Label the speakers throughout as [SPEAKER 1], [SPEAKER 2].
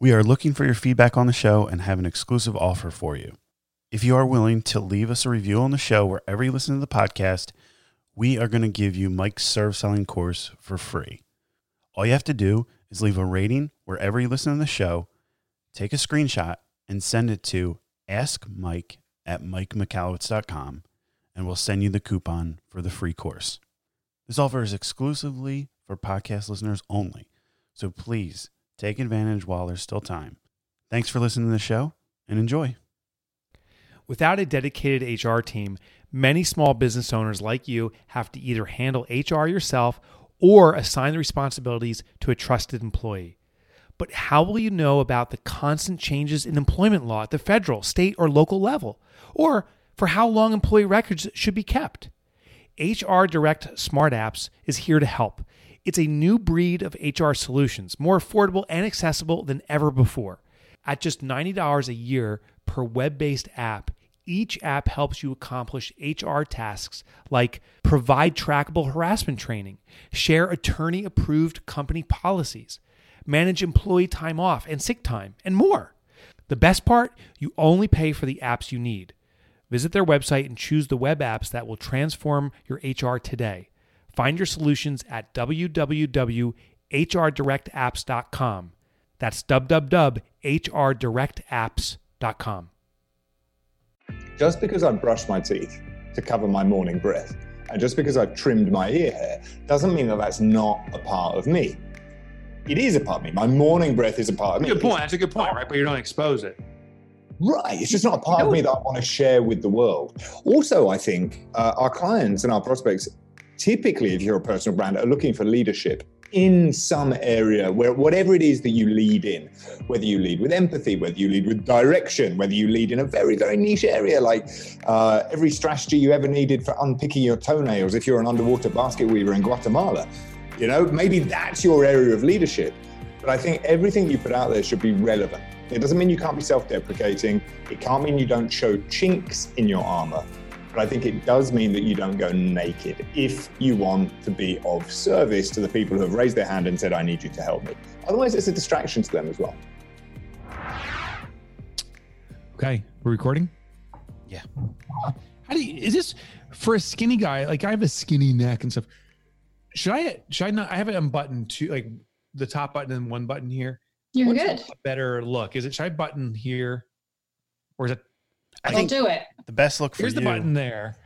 [SPEAKER 1] We are looking for your feedback on the show and have an exclusive offer for you. If you are willing to leave us a review on the show wherever you listen to the podcast, we are going to give you Mike's serve selling course for free. All you have to do is leave a rating wherever you listen to the show, take a screenshot, and send it to askmike at mikemichalowicz.com, and we'll send you the coupon for the free course. This offer is exclusively for podcast listeners only, so please take advantage while there's still time. Thanks for listening to the show and enjoy.
[SPEAKER 2] Without a dedicated HR team, many small business owners like you have to either handle HR yourself or assign the responsibilities to a trusted employee. But how will you know about the constant changes in employment law at the federal, state, or local level? Or for how long employee records should be kept? HR Direct Smart Apps is here to help. It's a new breed of HR solutions, more affordable and accessible than ever before. At just $90 a year per web based app, each app helps you accomplish HR tasks like provide trackable harassment training, share attorney approved company policies, manage employee time off and sick time, and more. The best part you only pay for the apps you need. Visit their website and choose the web apps that will transform your HR today. Find your solutions at www.hrdirectapps.com. That's www.hrdirectapps.com.
[SPEAKER 3] Just because I brush my teeth to cover my morning breath, and just because I've trimmed my ear hair, doesn't mean that that's not a part of me. It is a part of me. My morning breath is a part of me.
[SPEAKER 4] Good point. That's a good point, right? But you don't expose it.
[SPEAKER 3] Right. It's just not a part of me that I want to share with the world. Also, I think uh, our clients and our prospects, typically, if you're a personal brand, are looking for leadership in some area where whatever it is that you lead in, whether you lead with empathy, whether you lead with direction, whether you lead in a very, very niche area, like uh, every strategy you ever needed for unpicking your toenails if you're an underwater basket weaver in Guatemala. You know, maybe that's your area of leadership. But I think everything you put out there should be relevant. It doesn't mean you can't be self deprecating. It can't mean you don't show chinks in your armor. But I think it does mean that you don't go naked if you want to be of service to the people who have raised their hand and said, I need you to help me. Otherwise, it's a distraction to them as well.
[SPEAKER 5] Okay, we're recording.
[SPEAKER 1] Yeah.
[SPEAKER 5] How do you, is this for a skinny guy? Like I have a skinny neck and stuff. Should I? Should I not? I have it unbuttoned to like the top button and one button here.
[SPEAKER 6] You're
[SPEAKER 5] What's
[SPEAKER 6] good.
[SPEAKER 5] a better look? Is it? Should I button here, or is it?
[SPEAKER 1] I
[SPEAKER 6] Don't
[SPEAKER 1] think
[SPEAKER 6] do it.
[SPEAKER 1] the best look for
[SPEAKER 5] Here's
[SPEAKER 1] you.
[SPEAKER 5] the button there.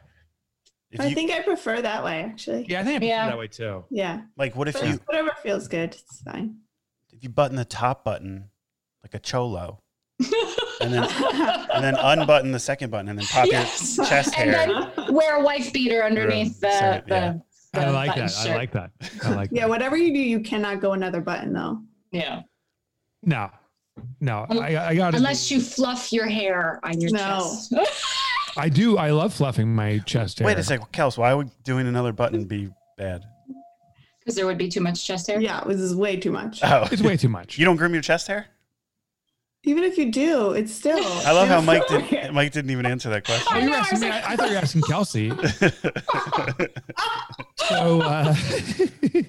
[SPEAKER 1] If
[SPEAKER 7] I
[SPEAKER 1] you,
[SPEAKER 7] think I prefer that way, actually.
[SPEAKER 5] Yeah, I think I
[SPEAKER 6] Yeah.
[SPEAKER 5] yeah. that way too.
[SPEAKER 7] Yeah.
[SPEAKER 1] like, what if
[SPEAKER 7] But
[SPEAKER 1] you
[SPEAKER 7] whatever feels good, it's fine.
[SPEAKER 1] if you button the top button like a cholo, and then and then unbutton the second button, and then pop
[SPEAKER 6] Yes.
[SPEAKER 1] your chest
[SPEAKER 6] And
[SPEAKER 1] hair.
[SPEAKER 6] then wear a wife beater underneath the,
[SPEAKER 1] Sorry, yeah.
[SPEAKER 6] the, the
[SPEAKER 5] I like
[SPEAKER 6] button
[SPEAKER 5] that.
[SPEAKER 6] shirt.
[SPEAKER 5] I like that. I like
[SPEAKER 7] Yeah,
[SPEAKER 5] that.
[SPEAKER 7] whatever you do, you cannot go another button though.
[SPEAKER 6] Yeah.
[SPEAKER 5] No, no. I, I got
[SPEAKER 6] Unless you fluff your hair on your
[SPEAKER 7] No.
[SPEAKER 6] chest.
[SPEAKER 5] I do. I love fluffing my chest hair.
[SPEAKER 1] Wait a second, Kels. Why would doing another button be bad?
[SPEAKER 6] Because there would be too much chest hair.
[SPEAKER 7] Yeah, this is way too much.
[SPEAKER 1] Oh,
[SPEAKER 5] It's way too much.
[SPEAKER 1] you don't groom your chest hair?
[SPEAKER 7] Even if you do, it's still.
[SPEAKER 1] I love how Mike did. Mike didn't even answer that question.
[SPEAKER 5] you were
[SPEAKER 6] I know, I
[SPEAKER 5] asking
[SPEAKER 6] was
[SPEAKER 5] me.
[SPEAKER 6] like-
[SPEAKER 5] I, I thought you were asking Kelsey. So uh, yeah,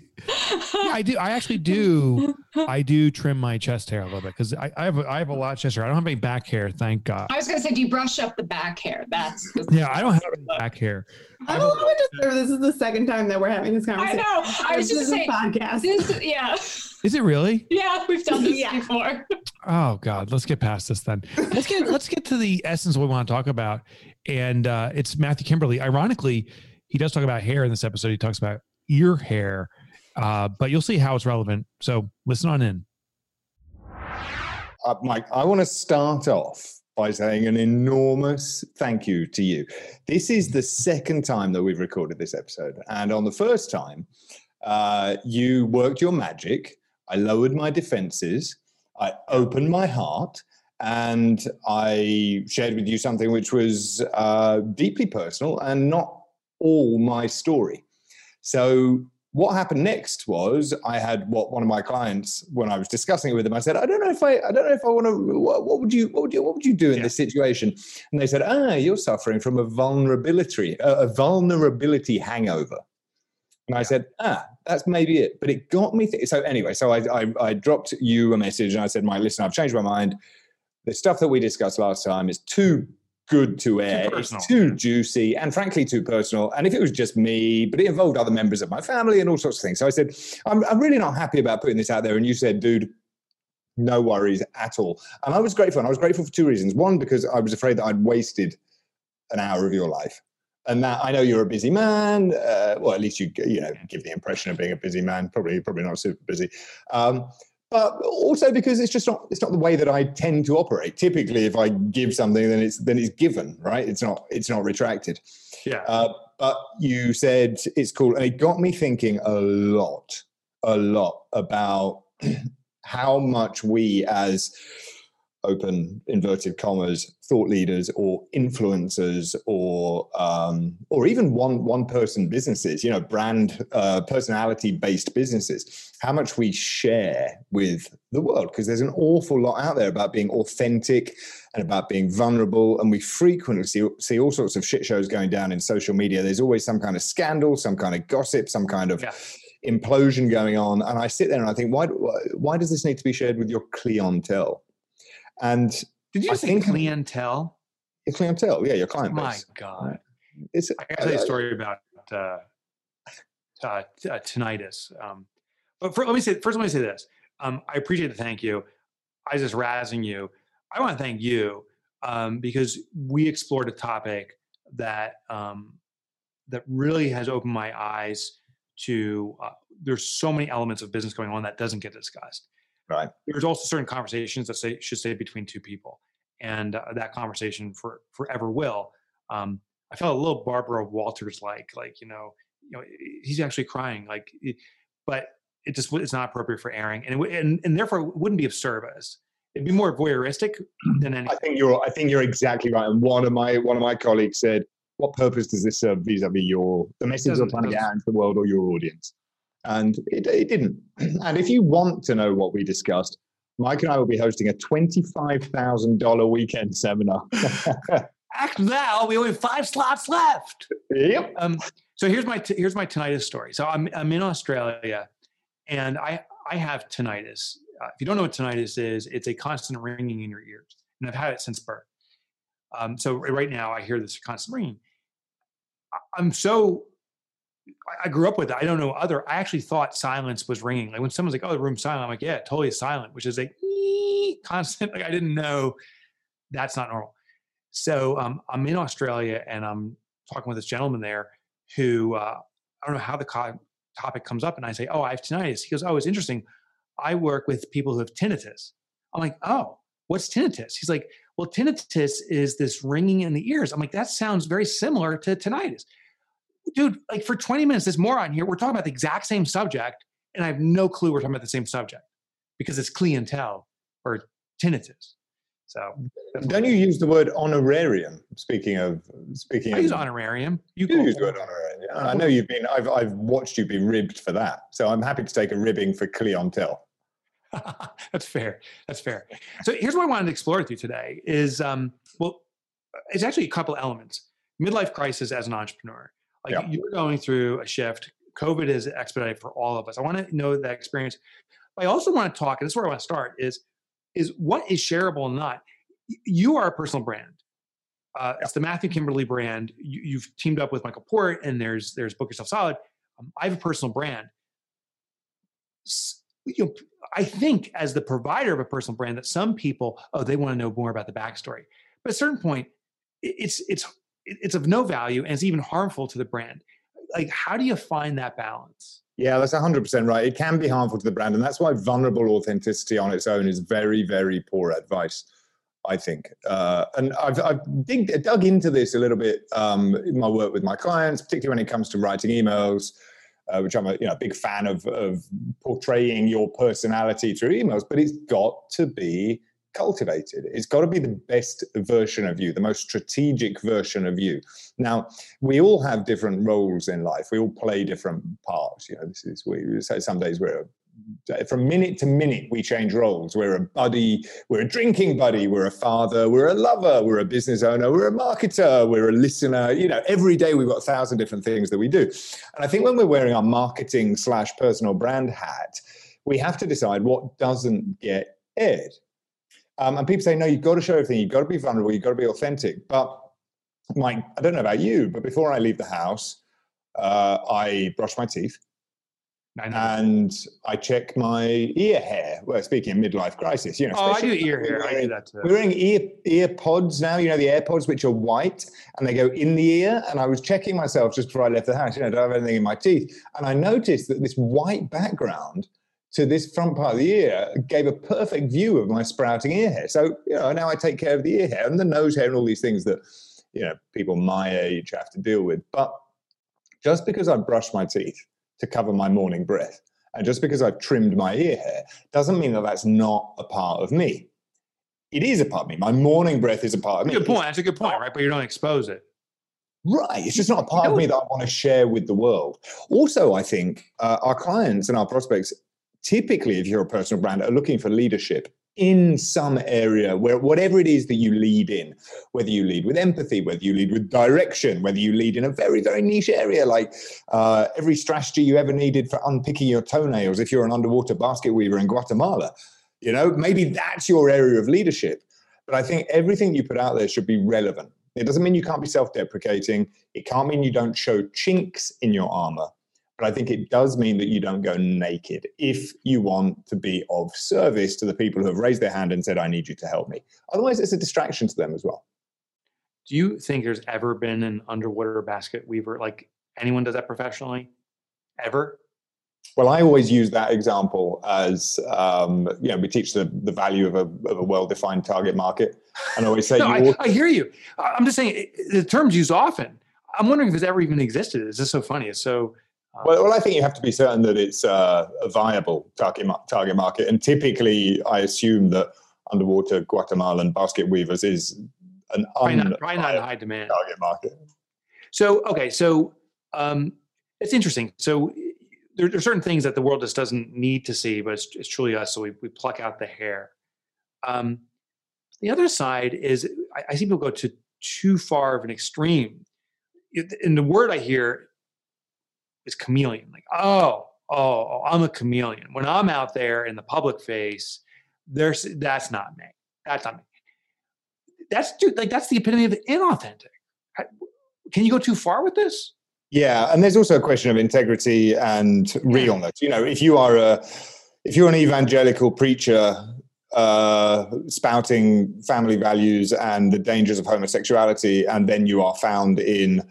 [SPEAKER 5] I do. I actually do. I do trim my chest hair a little bit because I, I have a, I have a lot of chest hair. I don't have any back hair, thank God.
[SPEAKER 6] I was gonna say, do you brush up the back hair? That's the-
[SPEAKER 5] Yeah, I don't have any back hair.
[SPEAKER 7] I'm a little bit disturbed. This is the second time that we're having this conversation.
[SPEAKER 6] I know. I was just saying.
[SPEAKER 7] podcast.
[SPEAKER 6] This, yeah,
[SPEAKER 5] Is it really?
[SPEAKER 6] yeah, we've done this
[SPEAKER 7] Yeah.
[SPEAKER 6] before.
[SPEAKER 5] Oh God, let's get past this then. Let's get let's get to the essence of what we want to talk about, and uh, it's Matthew Kimberley. Ironically, he does talk about hair in this episode. He talks about ear hair, uh, but you'll see how it's relevant. So listen on in.
[SPEAKER 3] Uh, Mike, I want to start off by saying an enormous thank you to you. This is the second time that we've recorded this episode. And on the first time, uh, you worked your magic. I lowered my defenses. I opened my heart. And I shared with you something which was uh, deeply personal and not all my story. So what happened next was I had what one of my clients when I was discussing it with them. I said, I don't know if I, I don't know if I want to. What, what would you, what would you, what would you do in
[SPEAKER 1] Yeah.
[SPEAKER 3] this situation? And they said, Ah, you're suffering from a vulnerability, a, a vulnerability hangover. And I said, ah, that's maybe it. But it got me. Th- so anyway, so I, I, I dropped you a message and I said, Mike, listen, I've changed my mind. The stuff that we discussed last time is too good to air.
[SPEAKER 5] personal.
[SPEAKER 3] it's too juicy and frankly too personal. And if it was just me, but it involved other members of my family and all sorts of things. So I said, I'm, I'm really not happy about putting this out there. And you said, dude, no worries at all. And I was grateful. And I was grateful for two reasons. One, because I was afraid that I'd wasted an hour of your life. And that I know you're a busy man. Uh, well, at least you you know give the impression of being a busy man. Probably probably not super busy. Um, but also because it's just not it's not the way that I tend to operate. Typically, if I give something, then it's then it's given, right? It's not it's not retracted.
[SPEAKER 5] Yeah.
[SPEAKER 3] Uh, but you said it's cool, and it got me thinking a lot, a lot about how much we as open inverted commas thought leaders or influencers or um, or even one one person businesses you know brand uh, personality based businesses how much we share with the world. Because there's an awful lot out there about being authentic and about being vulnerable and we frequently see, see all sorts of shit shows going down in social media. There's always some kind of scandal some kind of gossip some kind of
[SPEAKER 5] Yeah.
[SPEAKER 3] implosion going on and i sit there and i think why why does this need to be shared with your clientele and
[SPEAKER 5] Did you
[SPEAKER 3] I
[SPEAKER 5] say
[SPEAKER 3] think-
[SPEAKER 5] clientele?
[SPEAKER 3] your clientele, yeah, your client
[SPEAKER 5] My
[SPEAKER 3] base.
[SPEAKER 5] God.
[SPEAKER 3] It's,
[SPEAKER 5] I to tell you a story about uh, uh, uh, tinnitus. Um, but for, let me say first. Let me say this. Um, I appreciate the thank you. I was just razzing you. I want to thank you um, because we explored a topic that um, that really has opened my eyes to. Uh, there's so many elements of business going on that doesn't get discussed.
[SPEAKER 3] Right.
[SPEAKER 5] There's also certain conversations that say should stay between two people, and uh, that conversation for forever will. Um, I felt a little Barbara Walters like, like you know, you know, he's actually crying, like, but it just it's not appropriate for airing, and it, and and therefore it wouldn't be of service. It'd be more voyeuristic than anything.
[SPEAKER 3] I think you're. I think you're exactly right. And one of my one of my colleagues said, "What purpose does this serve vis-a-vis your the message you're trying to get out into the world or your audience?" And it, it didn't. And if you want to know what we discussed, Mike and I will be hosting a twenty-five thousand dollar weekend seminar.
[SPEAKER 5] Act now. We only have five slots left.
[SPEAKER 3] yep.
[SPEAKER 5] Um, so here's my t- here's my tinnitus story. So I'm I'm in Australia, and I I have tinnitus. Uh, if you don't know what tinnitus is, it's a constant ringing in your ears, and I've had it since birth. Um, so right now I hear this constant ringing. I'm so I- grew up with it. I don't know other. I actually thought silence was ringing. Like when someone's like, "Oh, the room's silent," I'm like, "Yeah, totally silent," which is like constant. Like I didn't know that's not normal. So um, I'm in Australia and I'm talking with this gentleman there who uh, I don't know how the co- topic comes up, and I say, "Oh, I have tinnitus." He goes, "Oh, it's interesting. I work with people who have tinnitus." I'm like, "Oh, what's tinnitus?" He's like, "Well, tinnitus is this ringing in the ears." I'm like, "That sounds very similar to tinnitus." Dude, like for 20 minutes, this moron here, we're talking about the exact same subject, and I have no clue we're talking about the same subject because it's clientele or tinnitus. So
[SPEAKER 3] Don't you use the word honorarium? Speaking of speaking
[SPEAKER 5] I
[SPEAKER 3] of
[SPEAKER 5] use honorarium. You
[SPEAKER 3] You use the word honorarium. I know you've been. I've I've watched you be ribbed for that. So I'm happy to take a ribbing for clientele.
[SPEAKER 5] That's fair. That's fair. So here's what I wanted to explore with you today is um, well, it's actually a couple elements. Midlife crisis as an entrepreneur. Like
[SPEAKER 3] Yeah.
[SPEAKER 5] you're going through a shift. COVID is expedited for all of us. I want to know that experience. But I also want to talk, and this is where I want to start, is is what is shareable and not. You are a personal brand. Uh, It's the Matthew Kimberley brand. You, you've teamed up with Michael Port, and there's there's Book Yourself Solid. Um, I have a personal brand. S- You know, I think as the provider of a personal brand, that some people oh they want to know more about the backstory. But at a certain point, it's it's it's of no value and it's even harmful to the brand. Like, how do you find that balance?
[SPEAKER 3] Yeah, that's 100% right. It can be harmful to the brand. And that's why vulnerable authenticity on its own is very, very poor advice, I think. Uh, and I've, I've dug into this a little bit um, in my work with my clients, particularly when it comes to writing emails, uh, which I'm a you know, big fan of, of portraying your personality through emails. But it's got to be cultivated. It's got to be the best version of you, the most strategic version of you. Now, we all have different roles in life. We all play different parts. You know, this is we say some days we're from minute to minute we change roles we're a buddy we're a drinking buddy we're a father we're a lover we're a business owner we're a marketer we're a listener you know every day we've got a thousand different things that we do and i think when we're wearing our marketing slash personal brand hat we have to decide what doesn't get aired um, and people say no you've got to show everything you've got to be vulnerable you've got to be authentic but mike i don't know about you but before i leave the house uh, i brush my teeth
[SPEAKER 4] I
[SPEAKER 3] and I check my ear hair. Well, speaking of midlife crisis, you know.
[SPEAKER 4] oh, I do ear hair.
[SPEAKER 3] we're
[SPEAKER 4] I do
[SPEAKER 3] wearing-
[SPEAKER 4] that too.
[SPEAKER 3] We're wearing ear ear pods now. You know the AirPods, which are white, and they go in the ear. And I was checking myself just before I left the house. You know, do I have anything in my teeth? And I noticed that this white background to this front part of the ear gave a perfect view of my sprouting ear hair. So you know, now I take care of the ear hair and the nose hair and all these things that you know people my age have to deal with. But just because I brush my teeth to cover my morning breath. And just because I've trimmed my ear hair doesn't mean that that's not a part of me. It is a part of me. My morning breath is a part of me.
[SPEAKER 4] Good point. That's a good point, right? But you don't expose it.
[SPEAKER 3] Right. It's just not a part of me that I want to share with the world. Also, I think uh, our clients and our prospects, typically, if you're a personal brand, are looking for leadership in some area where whatever it is that you lead in, whether you lead with empathy, whether you lead with direction, whether you lead in a very, very niche area, like uh, every strategy you ever needed for unpicking your toenails if you're an underwater basket weaver in Guatemala. You know, maybe that's your area of leadership. But I think everything you put out there should be relevant. It doesn't mean you can't be self deprecating. It can't mean you don't show chinks in your armor. But I think it does mean that you don't go naked if you want to be of service to the people who have raised their hand and said, I need you to help me. Otherwise, it's a distraction to them as well.
[SPEAKER 4] Do you think there's ever been an underwater basket weaver? Like anyone does that professionally? Ever?
[SPEAKER 3] Well, I always use that example as, um, you know, we teach the, the value of a, of a well defined target market. And I always say,
[SPEAKER 4] No,
[SPEAKER 3] you
[SPEAKER 4] I, I hear you. I'm just saying the term's used often. I'm wondering if it's ever even existed. It's just so funny. It's so. Uh,
[SPEAKER 3] Well, well, I think you have to be certain that it's uh, a viable target target market, and typically, I assume that underwater Guatemalan basket weavers is an
[SPEAKER 4] probably not, probably not in high demand.
[SPEAKER 3] target market.
[SPEAKER 4] So okay, so um, it's interesting. So there, there are certain things that the world just doesn't need to see, but it's, it's truly us. So we, we pluck out the hair. Um, the other side is I, I see people go to too far of an extreme. And the word I hear is chameleon. Like, oh, oh, oh, I'm a chameleon. When I'm out there in the public face, there's that's not me. That's not me. That's dude, like that's the epitome of inauthentic. Can you go too far with this?
[SPEAKER 3] Yeah, and there's also a question of integrity and realness. You know, if you are a if you're an evangelical preacher uh, spouting family values and the dangers of homosexuality, and then you are found in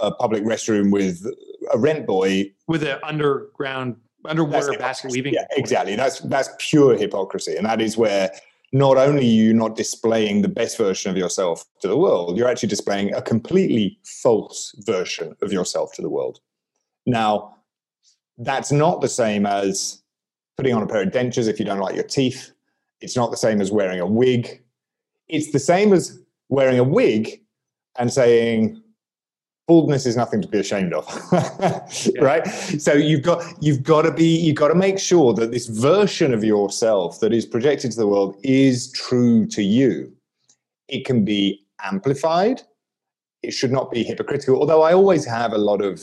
[SPEAKER 3] a public restroom with a rent boy,
[SPEAKER 4] with an underground underwater basket weaving.
[SPEAKER 3] Yeah, exactly. That's that's pure hypocrisy, and that is where not only are you not displaying the best version of yourself to the world, you're actually displaying a completely false version of yourself to the world. Now, that's not the same as putting on a pair of dentures if you don't like your teeth. It's not the same as wearing a wig. It's the same as wearing a wig and saying, baldness is nothing to be ashamed of right? So you've got you've got to be you've got to make sure that this version of yourself that is projected to the world is true to you. It can be amplified. It should not be hypocritical. Although i always have a lot of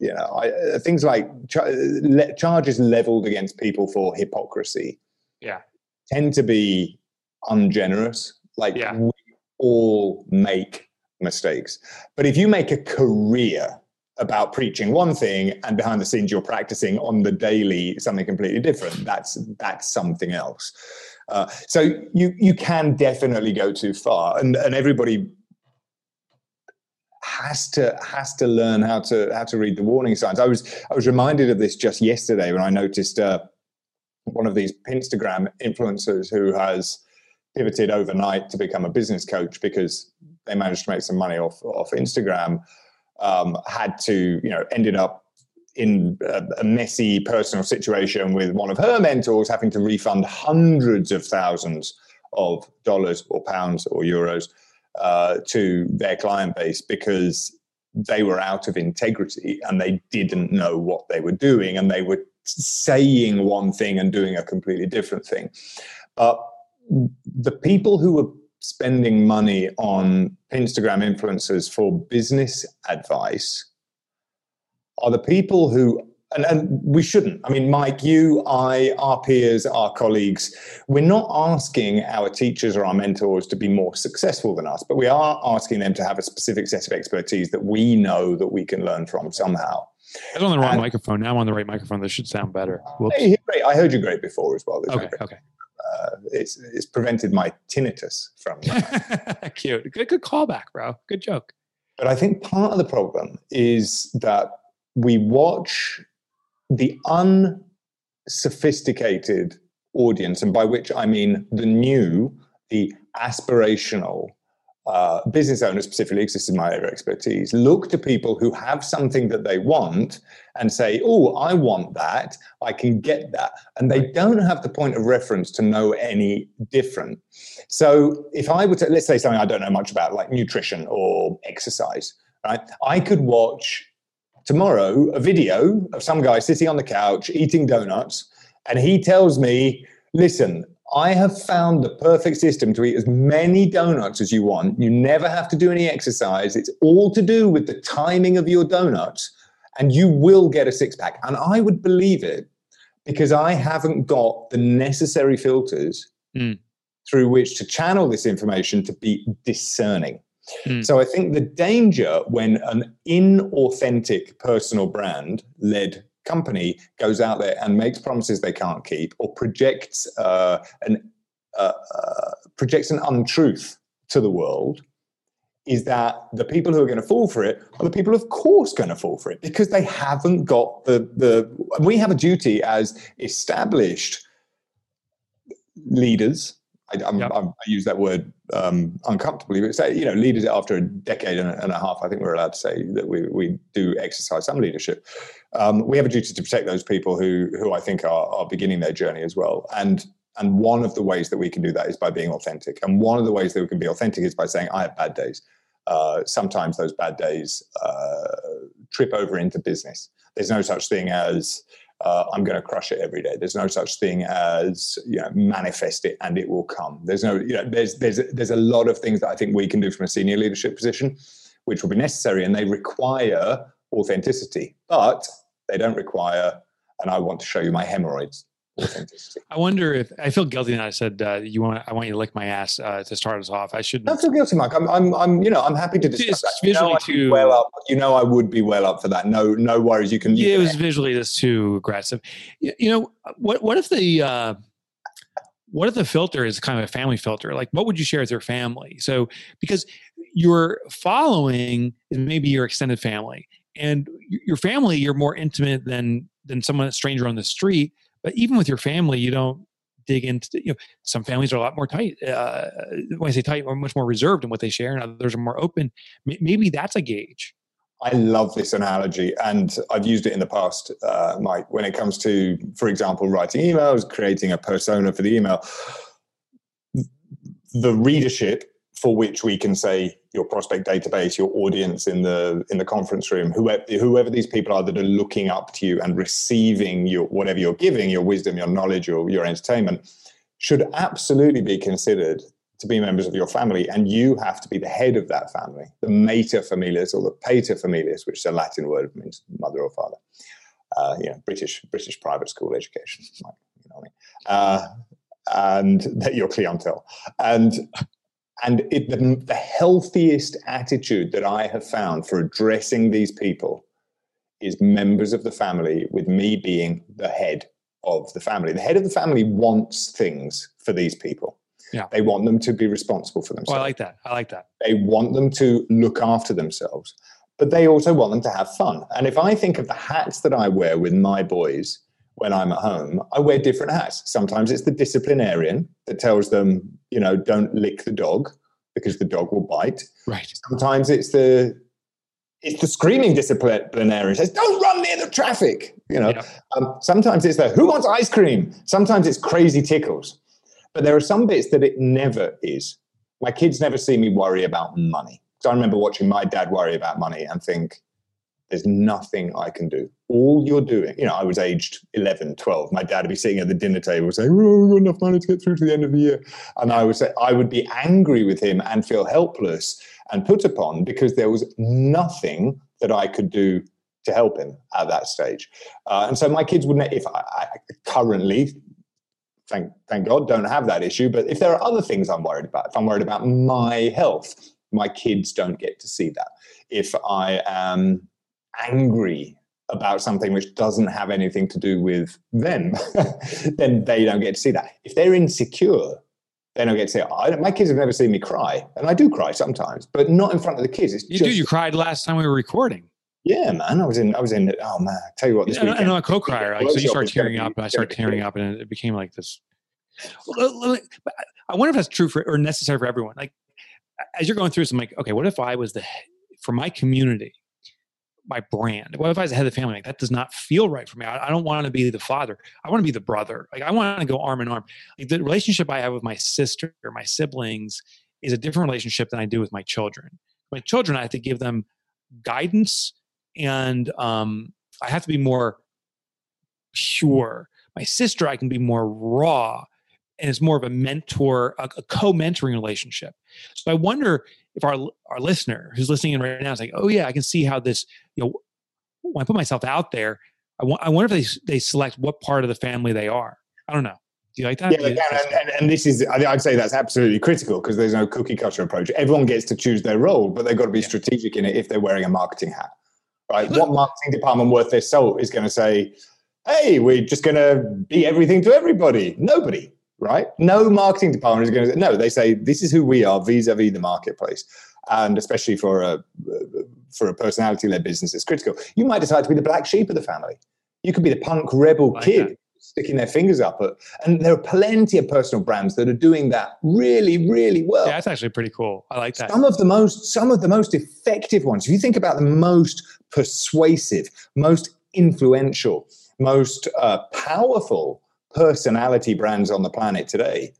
[SPEAKER 3] you know I, uh, things like char- le- charges leveled against people for hypocrisy
[SPEAKER 4] Yeah.
[SPEAKER 3] tend to be ungenerous. Like
[SPEAKER 4] Yeah.
[SPEAKER 3] we all make mistakes. But if you make a career about preaching one thing and behind the scenes you're practicing on the daily something completely different, that's that's something else. Uh, so you you can definitely go too far, and and everybody has to has to learn how to how to read the warning signs. I was I was reminded of this just yesterday when I noticed uh, one of these Instagram influencers who has pivoted overnight to become a business coach because they managed to make some money off off Instagram. Um, had to, you know, ended up in a, a messy personal situation with one of her mentors having to refund hundreds of thousands of dollars or pounds or euros uh, to their client base because they were out of integrity and they didn't know what they were doing and they were saying one thing and doing a completely different thing. But the people who are spending money on Instagram influencers for business advice are the people who and, and we shouldn't. I mean, Mike, you, I, our peers, our colleagues, we're not asking our teachers or our mentors to be more successful than us, but we are asking them to have a specific set of expertise that we know that we can learn from somehow.
[SPEAKER 5] I was on the wrong
[SPEAKER 3] And-
[SPEAKER 5] microphone. Now I'm on the right microphone. This should sound better. Whoops.
[SPEAKER 3] Hey, great. I heard you great before as well. This
[SPEAKER 5] Okay. Okay.
[SPEAKER 3] Uh, it's it's prevented my tinnitus from.
[SPEAKER 5] Cute. Good. Good callback, bro. Good joke.
[SPEAKER 3] But I think part of the problem is that we watch the unsophisticated audience, and by which I mean the new, the aspirational uh, business owners, specifically, because this is my area of expertise, look to people who have something that they want and say, Oh, I want that. I can get that. And they don't have the point of reference to know any different. So if I were to, let's say something I don't know much about, like nutrition or exercise, right? I could watch tomorrow a video of some guy sitting on the couch eating donuts, and he tells me, listen, I have found the perfect system to eat as many donuts as you want. You never have to do any exercise. It's all to do with the timing of your donuts, and you will get a six pack. And I would believe it because I haven't got the necessary filters
[SPEAKER 5] Mm.
[SPEAKER 3] through which to channel this information to be discerning.
[SPEAKER 5] Mm.
[SPEAKER 3] So I think the danger when an inauthentic personal brand led company goes out there and makes promises they can't keep or projects uh, an uh, uh, projects an untruth to the world is that the people who are going to fall for it are the people of course going to fall for it because they haven't got the the we have a duty as established leaders I, I'm,
[SPEAKER 5] Yep.
[SPEAKER 3] I'm, I use that word um, uncomfortably, but say, you know, leaders after a decade and a, and a half, I think we're allowed to say that we, we do exercise some leadership. Um, we have a duty to protect those people who, who I think are, are beginning their journey as well. And, and one of the ways that we can do that is by being authentic. And one of the ways that we can be authentic is by saying, I have bad days. Uh, sometimes those bad days uh, trip over into business. There's no such thing as uh, I'm going to crush it every day. There's no such thing as you know manifest it and it will come. There's no you know there's there's there's a lot of things that I think we can do from a senior leadership position, which will be necessary, and they require authenticity, but they don't require. And I want to show you my hemorrhoids.
[SPEAKER 5] I wonder if I feel guilty that I said uh, you want. I want you to lick my ass uh, to start us off. I shouldn't.
[SPEAKER 3] Don't feel guilty, Mike. I'm, I'm, I'm, you know, I'm happy to discuss that. You know,
[SPEAKER 5] visually
[SPEAKER 3] I'd
[SPEAKER 5] too-
[SPEAKER 3] well up. You know, I would be well up for that. No, no worries. You can. you
[SPEAKER 5] yeah, it was visually just too aggressive. You, you know what? What if the uh, what if the filter is kind of a family filter? Like, what would you share with your family? So, because your following is maybe your extended family, and your family, you're more intimate than than someone a stranger on the street. Even with your family, you don't dig into. You know, some families are a lot more tight. Uh, when I say tight, are much more reserved in what they share, and others are more open. M- Maybe that's a gauge.
[SPEAKER 3] I love this analogy, and I've used it in the past, uh, Mike. When it comes to, for example, writing emails, creating a persona for the email, the readership for which we can say your prospect database, your audience in the in the conference room, whoever whoever these people are that are looking up to you and receiving your whatever you're giving, your wisdom, your knowledge, your your entertainment, should absolutely be considered to be members of your family, and you have to be the head of that family, the mater familias or the pater familias, which is a Latin word means mother or father. Uh, you know, British British private school education, you know I mean? Uh, and that your clientele, and and it, the, the healthiest attitude that I have found for addressing these people is members of the family, with me being the head of the family. The head of the family wants things for these people.
[SPEAKER 5] Yeah.
[SPEAKER 3] They want them to be responsible for
[SPEAKER 5] Oh,
[SPEAKER 3] themselves.
[SPEAKER 5] I like that. I like that.
[SPEAKER 3] They want them to look after themselves, but they also want them to have fun. And if I think of the hats that I wear with my boys when I'm at home, I wear different hats. Sometimes it's the disciplinarian that tells them, you know, don't lick the dog because the dog will bite.
[SPEAKER 5] Right.
[SPEAKER 3] Sometimes it's the it's the screaming disciplinarian says, "Don't run near the traffic." You know.
[SPEAKER 5] Yeah.
[SPEAKER 3] Um, sometimes it's the "Who wants ice cream?" Sometimes it's crazy tickles. But there are some bits that it never is. My kids never see me worry about money. So I remember watching my dad worry about money and think, There's nothing I can do. All you're doing, you know, I was aged 11, 12. My dad would be sitting at the dinner table saying, oh, we've got enough money to get through to the end of the year. And I would say, I would be angry with him and feel helpless and put upon because there was nothing that I could do to help him at that stage. Uh, and so my kids wouldn't, if I, I currently, thank, thank God, don't have that issue. But if there are other things I'm worried about, if I'm worried about my health, my kids don't get to see that. If I am angry about something which doesn't have anything to do with them, then they don't get to see that. If they're insecure, they don't get to see it. I, my kids have never seen me cry, and I do cry sometimes, but not in front of the kids. It's
[SPEAKER 5] You
[SPEAKER 3] just,
[SPEAKER 5] do. You cried last time we were recording.
[SPEAKER 3] yeah, man. I was in. I was in. Oh man, I tell you what, this
[SPEAKER 5] I
[SPEAKER 3] weekend.
[SPEAKER 5] know a co-crier. Like, so you start tearing up, and I start tearing up, and it became like this. Well, let- let- but I- I wonder if that's true for or necessary for everyone. Like, as you're going through this, I'm like, okay, what if I was the for my community, my brand? What if I was the head of the family? Like, that does not feel right for me. I, I don't want to be the father. I want to be the brother. Like, I want to go arm in arm. Like, the relationship I have with my sister or my siblings is a different relationship than I do with my children. My children, I have to give them guidance and um, I have to be more pure. My sister, I can be more raw, and it's more of a mentor, a, a co-mentoring relationship. So I wonder if our our listener who's listening in right now is like, oh yeah, I can see how this. You know, when I put myself out there, I, wonder if they they select what part of the family they are. I don't know. Do you like that?
[SPEAKER 3] Yeah. And, and, and this is, I- I'd say that's absolutely critical because there's no cookie cutter approach. Everyone gets to choose their role, but they've got to be
[SPEAKER 5] Yeah.
[SPEAKER 3] strategic in it if they're wearing a marketing hat, right? What marketing department worth their salt is going to say, hey, we're just going to be everything to everybody? Nobody, right? No marketing department is going to say, no, they say, this is who we are vis a vis the marketplace. And especially for a, for a personality led business, it's critical. You might decide to be the black sheep of the family. You could be the punk rebel
[SPEAKER 5] Like
[SPEAKER 3] kid
[SPEAKER 5] that.
[SPEAKER 3] sticking their fingers up at, and there are plenty of personal brands that are doing that really, really well.
[SPEAKER 5] yeah, that's actually pretty cool. I like that.
[SPEAKER 3] Some of the most, some of the most effective ones. If you think about the most persuasive, most influential, most uh, powerful personality brands on the planet today,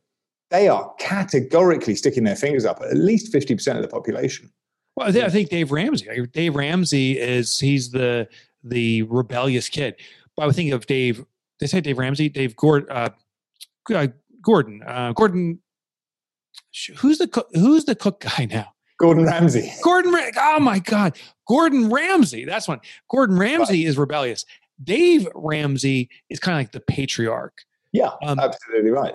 [SPEAKER 3] they are categorically sticking their fingers up at least fifty percent of the population.
[SPEAKER 5] Well, I, thi- I think Dave Ramsey. Dave Ramsey is he's the the rebellious kid. But I would think of Dave. They say Dave Ramsey, Dave Gord, uh, uh, Gordon, uh, Gordon. Who's the cook, who's the cook guy now?
[SPEAKER 3] Gordon Ramsay.
[SPEAKER 5] Gordon. Oh my God, Gordon Ramsay. That's one. Gordon Ramsay is rebellious. Dave Ramsey is kind of like the patriarch.
[SPEAKER 3] Yeah,
[SPEAKER 5] Um,
[SPEAKER 3] absolutely right.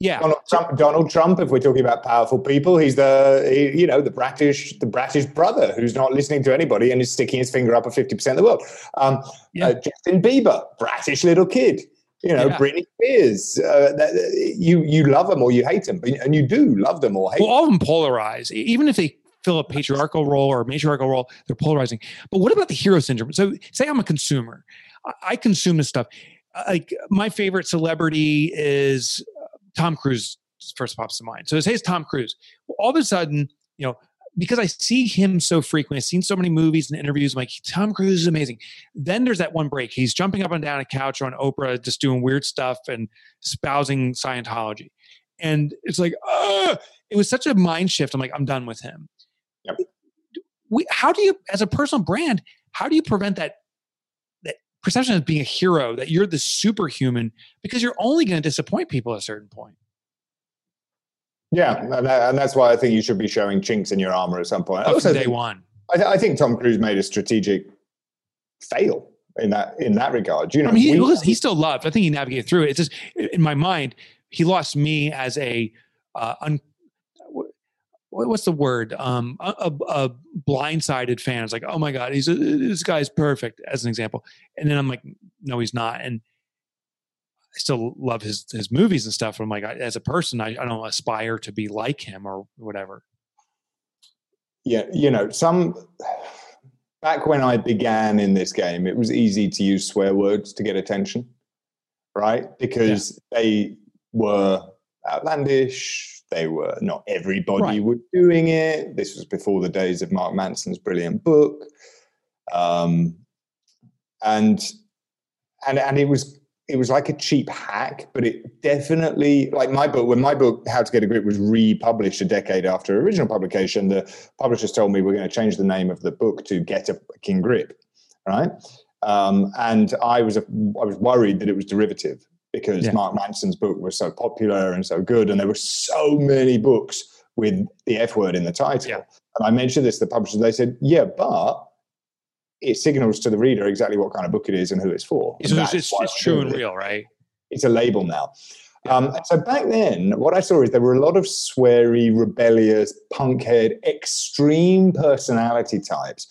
[SPEAKER 5] Yeah,
[SPEAKER 3] Donald Trump, Donald Trump, if we're talking about powerful people, he's the he- you know the bratish the bratish brother who's not listening to anybody and is sticking his finger up at fifty percent of the world. Um,
[SPEAKER 5] Yeah.
[SPEAKER 3] uh, Justin Bieber, bratish little kid. You know,
[SPEAKER 5] Yeah.
[SPEAKER 3] Britney Spears. Uh, that, you you love them or you hate them, and you do love them or hate.
[SPEAKER 5] Well, all of them polarize. Even if they fill a patriarchal role or a matriarchal role, they're polarizing. But what about the hero syndrome? So, say I'm a consumer, I, consume this stuff. Uh, Like my favorite celebrity is uh, Tom Cruise. First pops to mind. So say it's Tom Cruise. All of a sudden, you know, because I see him so frequently, I've seen so many movies and interviews. I'm like, Tom Cruise is amazing. Then there's that one break. He's jumping up and down a couch on Oprah, just doing weird stuff and espousing Scientology. And it's like, ah, it was such a mind shift. I'm like, I'm done with him. We, how do you, as a personal brand, how do you prevent that that perception of being a hero, that you're the superhuman, because you're only going to disappoint people at a certain point.
[SPEAKER 3] yeah, and, that- and that's why I think you should be showing chinks in your armor at some point. I also
[SPEAKER 5] from day
[SPEAKER 3] think,
[SPEAKER 5] one.
[SPEAKER 3] I, th- I think Tom Cruise made a strategic fail in that in that regard. You know,
[SPEAKER 5] I mean, he,
[SPEAKER 3] we-
[SPEAKER 5] he's still loved. I think he navigated through it. It's just in my mind, he lost me as a uh, un, what's the word? Um, a, a, blindsided fan. is like, oh my god, he's a, this guy's perfect, as an example. And then I'm like, no, he's not. And I still love his his movies and stuff. I'm like, I, as a person, I, I don't aspire to be like him or whatever.
[SPEAKER 3] yeah, you know, some back when I began in this game, it was easy to use swear words to get attention, right? Because they were outlandish. They were not everybody
[SPEAKER 5] Right.
[SPEAKER 3] was doing it. This was before the days of Mark Manson's brilliant book, um, and and and it was it was like a cheap hack, but it definitely like my book. When my book How to Get a Grip was republished a decade after original publication, the publishers told me we're going to change the name of the book to Get a King Grip, right? Um, and I was a, I was worried that it was derivative because
[SPEAKER 8] Yeah.
[SPEAKER 3] Mark Manson's book was so popular and so good, and there were so many books with the F word in the title.
[SPEAKER 5] Yeah.
[SPEAKER 3] And I mentioned this to the publishers. They said, "Yeah, but." It signals to the reader exactly what kind of book it is and who it's for.
[SPEAKER 5] So it's, it's, it's true and
[SPEAKER 3] it
[SPEAKER 5] real, right?
[SPEAKER 3] it's a label now. Um, so back then, what I saw is there were a lot of sweary, rebellious, punkhead, extreme personality types.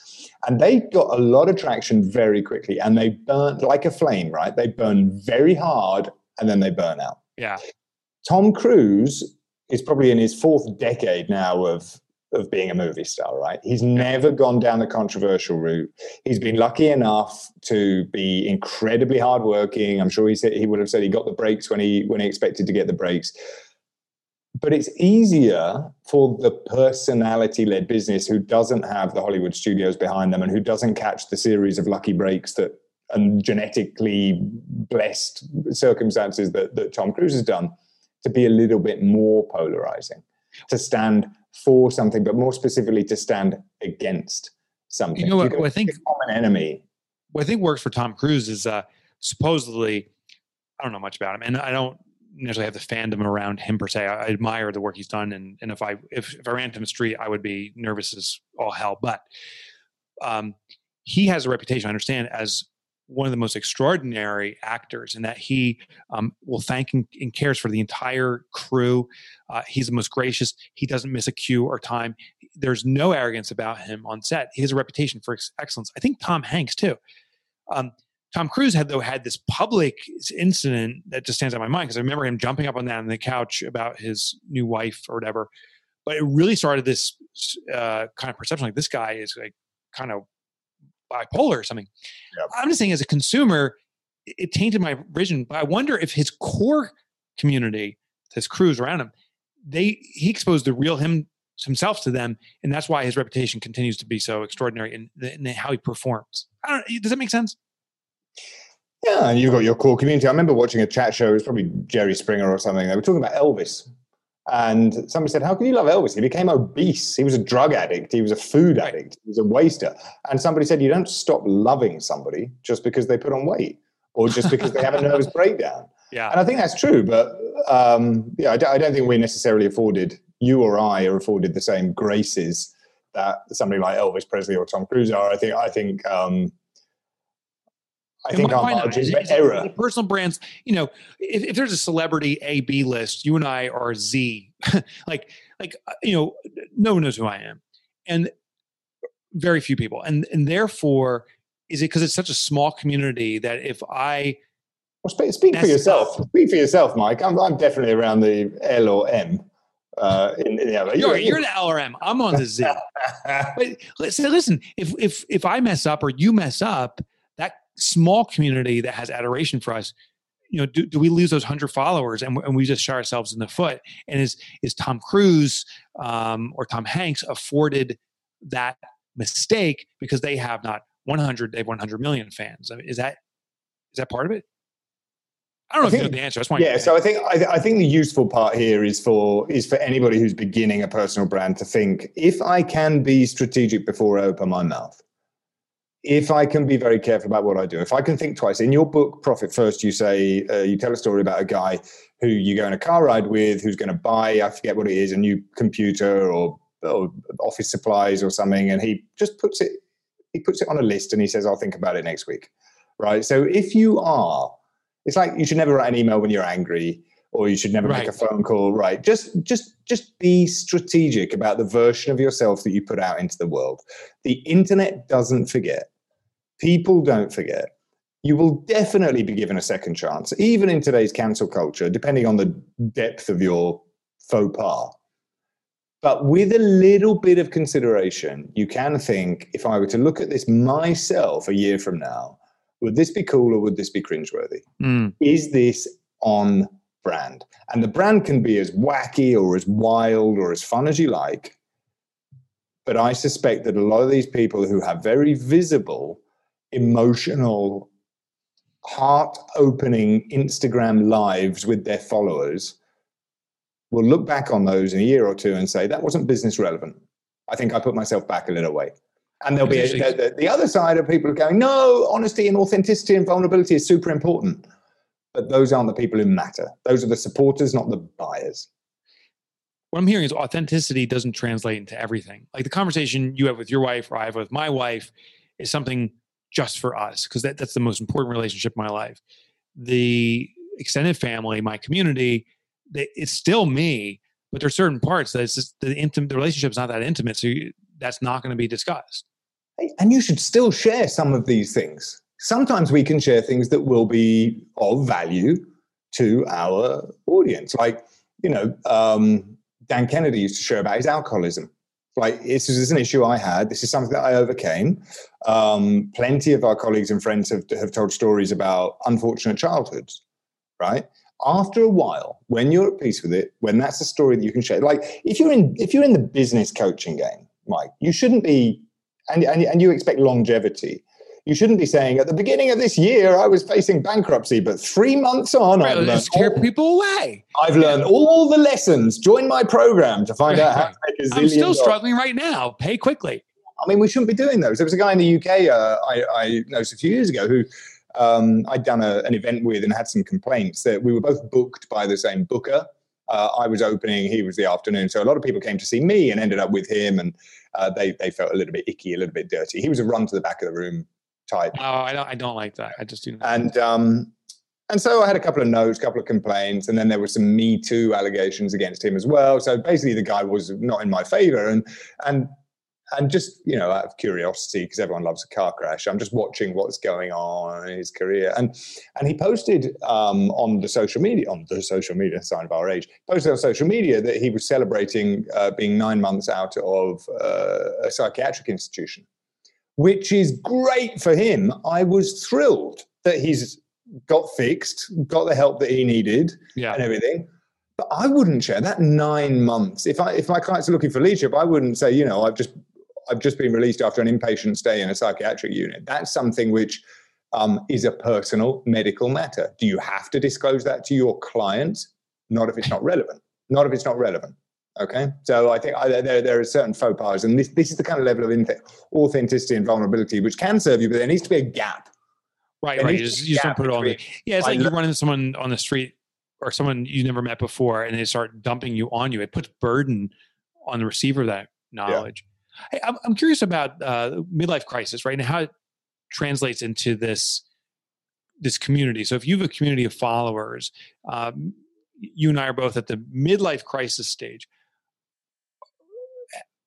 [SPEAKER 3] And they got a lot of traction very quickly and they burnt like a flame, right? They burn very hard and then they burn out.
[SPEAKER 5] Yeah.
[SPEAKER 3] Tom Cruise is probably in his fourth decade now of of being a movie star, right? He's never gone down the controversial route. He's been lucky enough to be incredibly hardworking. I'm sure he said he would have said he got the breaks when he when he expected to get the breaks. But it's easier for the personality led business who doesn't have the Hollywood studios behind them and who doesn't catch the series of lucky breaks that and genetically blessed circumstances that, that Tom Cruise has done to be a little bit more polarizing, to stand for something, but more specifically to stand against something.
[SPEAKER 5] You know what- I think-
[SPEAKER 3] common enemy.
[SPEAKER 5] what I think works for Tom Cruise is uh, supposedly, I don't know much about him, and I don't necessarily have the fandom around him per se. I, I admire the work he's done, and and if I if, if I ran to him street, I would be nervous as all hell. But um, he has a reputation, I understand, as one of the most extraordinary actors, and that he um, will thank and, and cares for the entire crew. Uh, he's the most gracious. He doesn't miss a cue or time. There's no arrogance about him on set. He has a reputation for ex- excellence. I think Tom Hanks too. Um, Tom Cruise had though had this public incident that just stands out in my mind because I remember him jumping up on that on the couch about his new wife or whatever. But it really started this uh, kind of perception like this guy is like kind of bipolar or something.
[SPEAKER 3] Yep.
[SPEAKER 5] I'm just saying, as a consumer, it, tainted my vision. But I wonder if his core community, his crews around him, they he exposed the real him himself to them, and that's why his reputation continues to be so extraordinary in, the, in how he performs. I don't. Does that make sense?
[SPEAKER 3] Yeah, and you've got your core community. I remember watching a chat show, it was probably Jerry Springer or something. They were talking about Elvis. And somebody said, How can you love Elvis? He became obese. He was a drug addict. He was a food addict. He was a waster. And somebody said, You don't stop loving somebody just because they put on weight or just because they have a nervous breakdown.
[SPEAKER 5] Yeah.
[SPEAKER 3] And I think that's true. But um, yeah, I don't, don't think we're necessarily afforded, you or I are afforded the same graces that somebody like Elvis Presley or Tom Cruise are. I think, I think, um, I think
[SPEAKER 5] why- why Is
[SPEAKER 3] for
[SPEAKER 5] it- is it-
[SPEAKER 3] error.
[SPEAKER 5] personal brands, you know, if, if there's a celebrity A B list, you and I are Z. like, like uh, you know, no one knows who I am, and very few people, and and therefore, is it because it's such a small community that if I
[SPEAKER 3] Well, speak, speak for yourself.
[SPEAKER 5] up.
[SPEAKER 3] Speak for yourself, Mike. I'm, I'm definitely around the L or M. Uh, in, in,
[SPEAKER 5] you're,
[SPEAKER 3] you-
[SPEAKER 5] you're the LRM, I'm on the Z. but listen, listen, if if if I mess up or you mess up, small community that has adoration for us, you know, do, do we lose those hundred followers and, we- and we just shot ourselves in the foot? And is is Tom Cruise um, or Tom Hanks afforded that mistake because they have not 100, they have 100 million fans? I mean, is that is that part of it? I don't know
[SPEAKER 3] I
[SPEAKER 5] if you know the answer. Just want
[SPEAKER 3] yeah, so I think I, th- I think the useful part here is for is for anybody who's beginning a personal brand to think if I can be strategic before I open my mouth, if I can be very careful about what I do, if I can think twice. In your book, Profit First, you say uh, you tell a story about a guy who you go on a car ride with, who's going to buy I forget what it is, a new computer or, or office supplies or something, and he just puts it he puts it on a list and he says, "I'll think about it next week." Right. So if you are it's like you should never write an email when you're angry or you should never make a phone call right just just just be strategic about the version of yourself that you put out into the world the internet doesn't forget people don't forget you will definitely be given a second chance even in today's cancel culture depending on the depth of your faux pas but with a little bit of consideration you can think if i were to look at this myself a year from now would this be cool or would this be cringeworthy
[SPEAKER 5] Mm,
[SPEAKER 3] is this on brand? And the brand can be as wacky or as wild or as fun as you like. But I suspect that a lot of these people who have very visible emotional heart opening Instagram lives with their followers will look back on those in a year or two and say, that wasn't business relevant. I think I put myself back a little way. And there'll be a, the, the, the other side of people going, no, honesty and authenticity and vulnerability is super important. But those aren't the people who matter. Those are the supporters, not the buyers.
[SPEAKER 5] what I'm hearing is authenticity doesn't translate into everything. Like the conversation you have with your wife or I have with my wife is something just for us because that, that's the most important relationship in my life. The extended family, my community, they, it's still me, but there's certain parts that it's just the intimate, the relationship's not that intimate. So you, that's not going to be discussed.
[SPEAKER 3] And you should still share some of these things. Sometimes we can share things that will be of value to our audience. Like, you know, um, Dan Kennedy used to share about his alcoholism. Like, this is an issue I had. This is something that I overcame. Um, plenty of our colleagues and friends have, have told stories about unfortunate childhoods, right? After a while, when you're at peace with it, when that's a story that you can share, like if you're in if you're in the business coaching game, Mike, you shouldn't be and, and, and you expect longevity, you shouldn't be saying at the beginning of this year I was facing bankruptcy, but three months on,
[SPEAKER 5] Right,
[SPEAKER 3] I've, learned
[SPEAKER 5] scare
[SPEAKER 3] all,
[SPEAKER 5] people away.
[SPEAKER 3] I've learned all the lessons. Join my program to find out how to make a zillion
[SPEAKER 5] I'm still
[SPEAKER 3] dollars.
[SPEAKER 5] struggling right now. Pay quickly.
[SPEAKER 3] I mean, we shouldn't be doing those. There was a guy in the UK uh, I, I noticed a few years ago who um, I'd done a, an event with and had some complaints that we were both booked by the same booker. Uh, I was opening, he was the afternoon. So a lot of people came to see me and ended up with him, and uh, they they felt a little bit icky, a little bit dirty. He was a run to the back of the room type,
[SPEAKER 5] Oh, I don't, I don't like that. I just do not.
[SPEAKER 3] and um, and so I had a couple of notes, a couple of complaints, and then there were some Me Too allegations against him as well. So basically, the guy was not in my favor, and and and just you know out of curiosity because everyone loves a car crash i'm just watching what's going on in his career and and he posted um, on the social media on the social media sign of our age posted on social media that he was celebrating uh, being nine months out of uh, a psychiatric institution which is great for him i was thrilled that he's got fixed got the help that he needed
[SPEAKER 5] yeah.
[SPEAKER 3] and everything. But I wouldn't share that nine months. If I if my clients are looking for leadership, I wouldn't say, you know, I've just I've just been released after an inpatient stay in a psychiatric unit. That's something which um, is a personal medical matter. Do you have to disclose that to your clients? Not if it's not relevant. Not if it's not relevant. Okay, so I think I, there there are certain faux pas, and this this is the kind of level of authenticity and vulnerability which can serve you, but there needs to be a gap.
[SPEAKER 5] Right,
[SPEAKER 3] There
[SPEAKER 5] right. You just, you just don't put it on the. Yeah, it's
[SPEAKER 3] I
[SPEAKER 5] like you
[SPEAKER 3] lo-
[SPEAKER 5] running someone on the street or someone you never met before, and they start dumping you on you. It puts burden on the receiver of that knowledge. Hey, I'm, I'm curious about uh, midlife crisis, right, and how it translates into this this community. So, if you have a community of followers, um, you and I are both at the midlife crisis stage.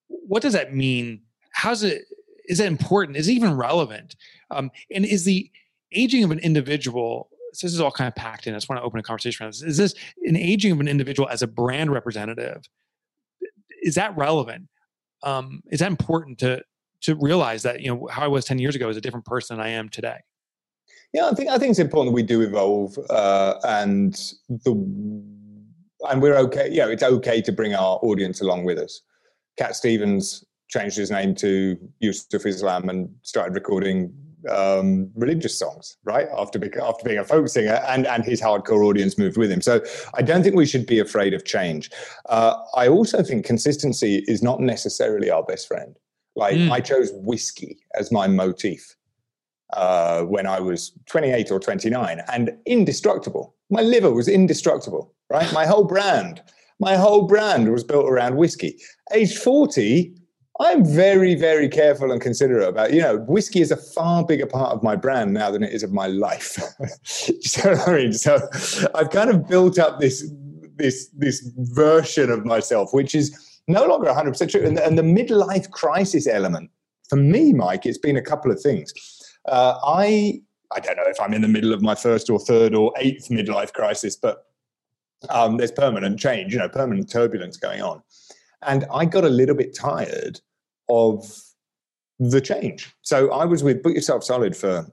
[SPEAKER 5] What does that mean? How's it? Is it important? Is it even relevant? Um, and is the aging of an individual so this is all kind of packed in. I just want to open a conversation around this. Is this an aging of an individual as a brand representative? Is that relevant? Um, is that important to to realize that you know how I was ten years ago is a different person than I am today?
[SPEAKER 3] Yeah, I think I think it's important that we do evolve, uh, and the and we're okay. Yeah, it's okay to bring our audience along with us. Cat Stevens changed his name to Yusuf Islam and started recording um, religious songs, right? After being after being a folk singer, and and his hardcore audience moved with him. So I don't think we should be afraid of change. Uh, I also think consistency is not necessarily our best friend. Like
[SPEAKER 5] Mm.
[SPEAKER 3] I chose whiskey as my motif uh, when I was 28 or 29 and indestructible. My liver was indestructible, right? My whole brand, my whole brand was built around whiskey. Age 40, I'm very, very careful and considerate about, you know, whiskey is a far bigger part of my brand now than it is of my life. so, I mean, so I've kind of built up this, this, this version of myself, which is no longer 100% true. And the, and the midlife crisis element, for me, Mike, it's been a couple of things. Uh, I I don't know if I'm in the middle of my first or third or eighth midlife crisis, but um, there's permanent change, you know, permanent turbulence going on. And I got a little bit tired of the change. So I was with Book Yourself Solid for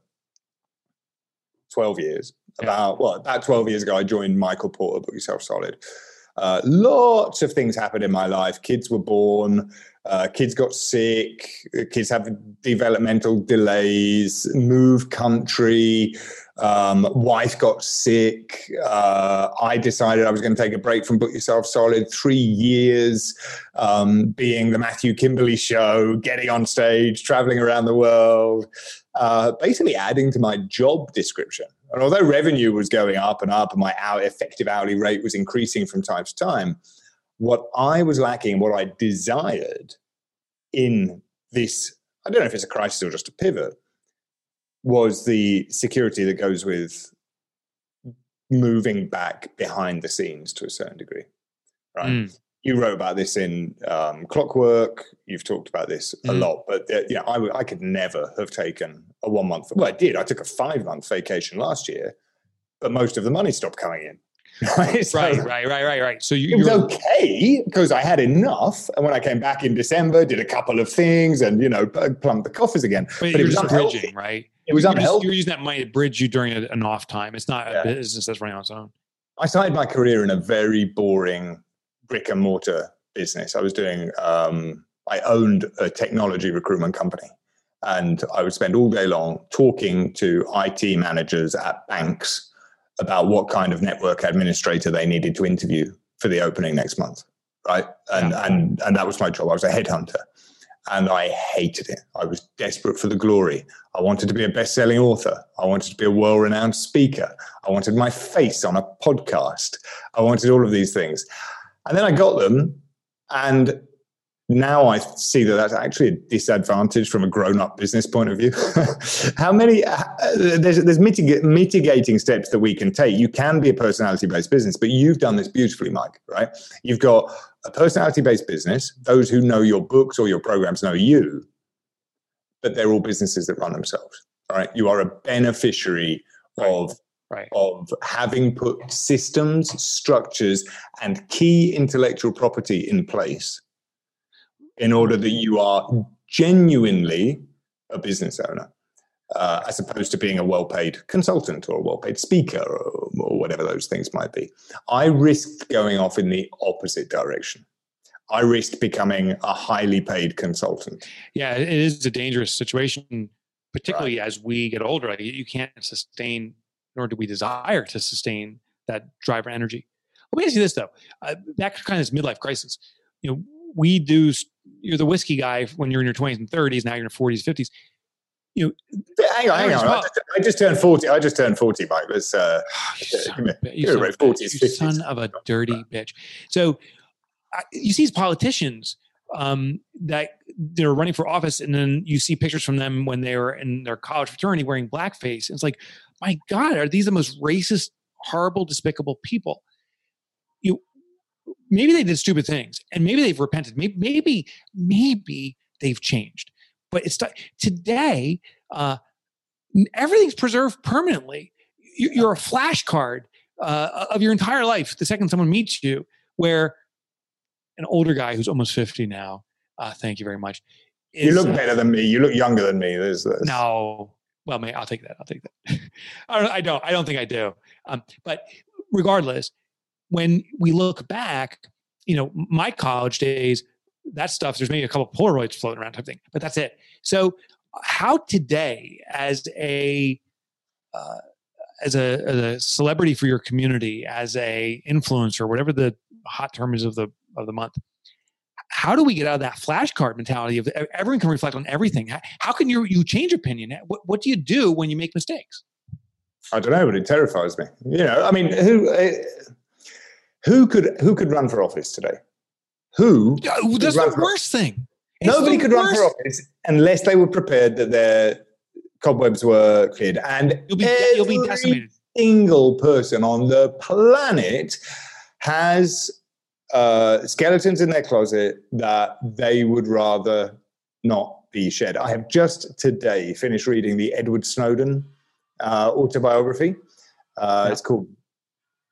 [SPEAKER 3] 12 years. About, well, about 12 years ago, I joined Michael Porter, Book Yourself Solid. Uh, lots of things happened in my life. Kids were born, uh, kids got sick, kids have developmental delays, move country, um, wife got sick. Uh, I decided I was going to take a break from Book Yourself Solid. Three years um, being the Matthew Kimberley show, getting on stage, traveling around the world, uh, basically adding to my job description. And although revenue was going up and up and my hour, effective hourly rate was increasing from time to time, what I was lacking, what I desired in this, I don't know if it's a crisis or just a pivot, was the security that goes with moving back behind the scenes to a certain degree. Right.
[SPEAKER 5] Mm.
[SPEAKER 3] You wrote about this in um, Clockwork. You've talked about this a
[SPEAKER 5] Mm.
[SPEAKER 3] lot, but uh, you know, I, w- I could never have taken a one month. Well, I did. I took a five month vacation last year, but most of the money stopped coming in. Right.
[SPEAKER 5] Right, right, right, right, right. So you,
[SPEAKER 3] it was okay because I had enough. And when I came back in December, did a couple of things and, you know, plumped the coffers again.
[SPEAKER 5] but
[SPEAKER 3] it was
[SPEAKER 5] just
[SPEAKER 3] unhealthy.
[SPEAKER 5] bridging, right?
[SPEAKER 3] It was
[SPEAKER 5] you're, just- you're using that money to bridge you during an off time. It's not
[SPEAKER 3] Yeah.
[SPEAKER 5] a business that's running on its own.
[SPEAKER 3] I started my career in a very boring brick and mortar business. I was doing, um, I owned a technology recruitment company. And I would spend all day long talking to IT managers at banks about what kind of network administrator they needed to interview for the opening next month. Right. And, and, and that was my job. I was a headhunter and I hated it. I was desperate for the glory. I wanted to be a best selling author. I wanted to be a world renowned speaker. I wanted my face on a podcast. I wanted all of these things. And then I got them. And now I see that that's actually a disadvantage from a grown up business point of view. How many, uh, there's, there's mitig- mitigating steps that we can take. You can be a personality based business, but you've done this beautifully, Mike, right? You've got a personality based business. Those who know your books or your programs know you, but they're all businesses that run themselves. All right. You are a beneficiary of
[SPEAKER 5] Right.
[SPEAKER 3] of having put systems, structures, and key intellectual property in place in order that you are genuinely a business owner, uh, as opposed to being a well paid consultant or a well paid speaker or, or whatever those things might be. I risked going off in the opposite direction. I risked becoming a highly paid consultant.
[SPEAKER 5] Yeah, it is a dangerous situation, particularly as we get older. Like, you can't sustain, nor do we desire to sustain that driver energy. Let me ask you this though: uh, back to kind of this midlife crisis. You know, we do. You're the whiskey guy when you're in your 20s and 30s. Now you're in your 40s, 50s. You know,
[SPEAKER 3] Hang on, hang on. I just, I just turned 40. I just turned 40, Mike. Let's, uh,
[SPEAKER 5] you son
[SPEAKER 3] give
[SPEAKER 5] of a you son
[SPEAKER 3] a 40s,
[SPEAKER 5] You son of a dirty bitch. So I- you see these politicians um, that they're running for office, and then you see pictures from them when they were in their college fraternity wearing blackface. And it's like, my God, are these the most racist, horrible, despicable people? You maybe they did stupid things, and maybe they've repented. Maybe, maybe, maybe they've changed. But it's today. Uh, everything's preserved permanently. You- You're a flashcard uh, of your entire life. The second someone meets you, where an older guy who's almost 50 now, uh, thank you very much.
[SPEAKER 3] You
[SPEAKER 5] is,
[SPEAKER 3] look
[SPEAKER 5] uh,
[SPEAKER 3] better than me. You look younger than me. There's, there's
[SPEAKER 5] no, well, may I'll take that. I'll take that. I don't. I don't. I don't think I do. Um, but regardless, when we look back, you know, my college days, that stuff. There's maybe a couple Polaroids floating around type thing, but that's it. So, how today, as a uh, as a, as a celebrity for your community, as a influencer, whatever the hot term is of the of the month, how do we get out of that flashcard mentality of everyone can reflect on everything? How, how can you you change opinion? What, what do you do when you make mistakes?
[SPEAKER 3] I don't know, but it terrifies me. You know, I mean, who uh, who could who could run for office today? Who?
[SPEAKER 5] Yeah, That's the worst thing. It's
[SPEAKER 3] Nobody could run for office unless they were prepared that their cobwebs were cleared. And
[SPEAKER 5] You'll be you'll be
[SPEAKER 3] every
[SPEAKER 5] decimated.
[SPEAKER 3] single person on the planet has uh, skeletons in their closet that they would rather not be shed. I have just today finished reading the Edward Snowden uh, autobiography. Uh, It's called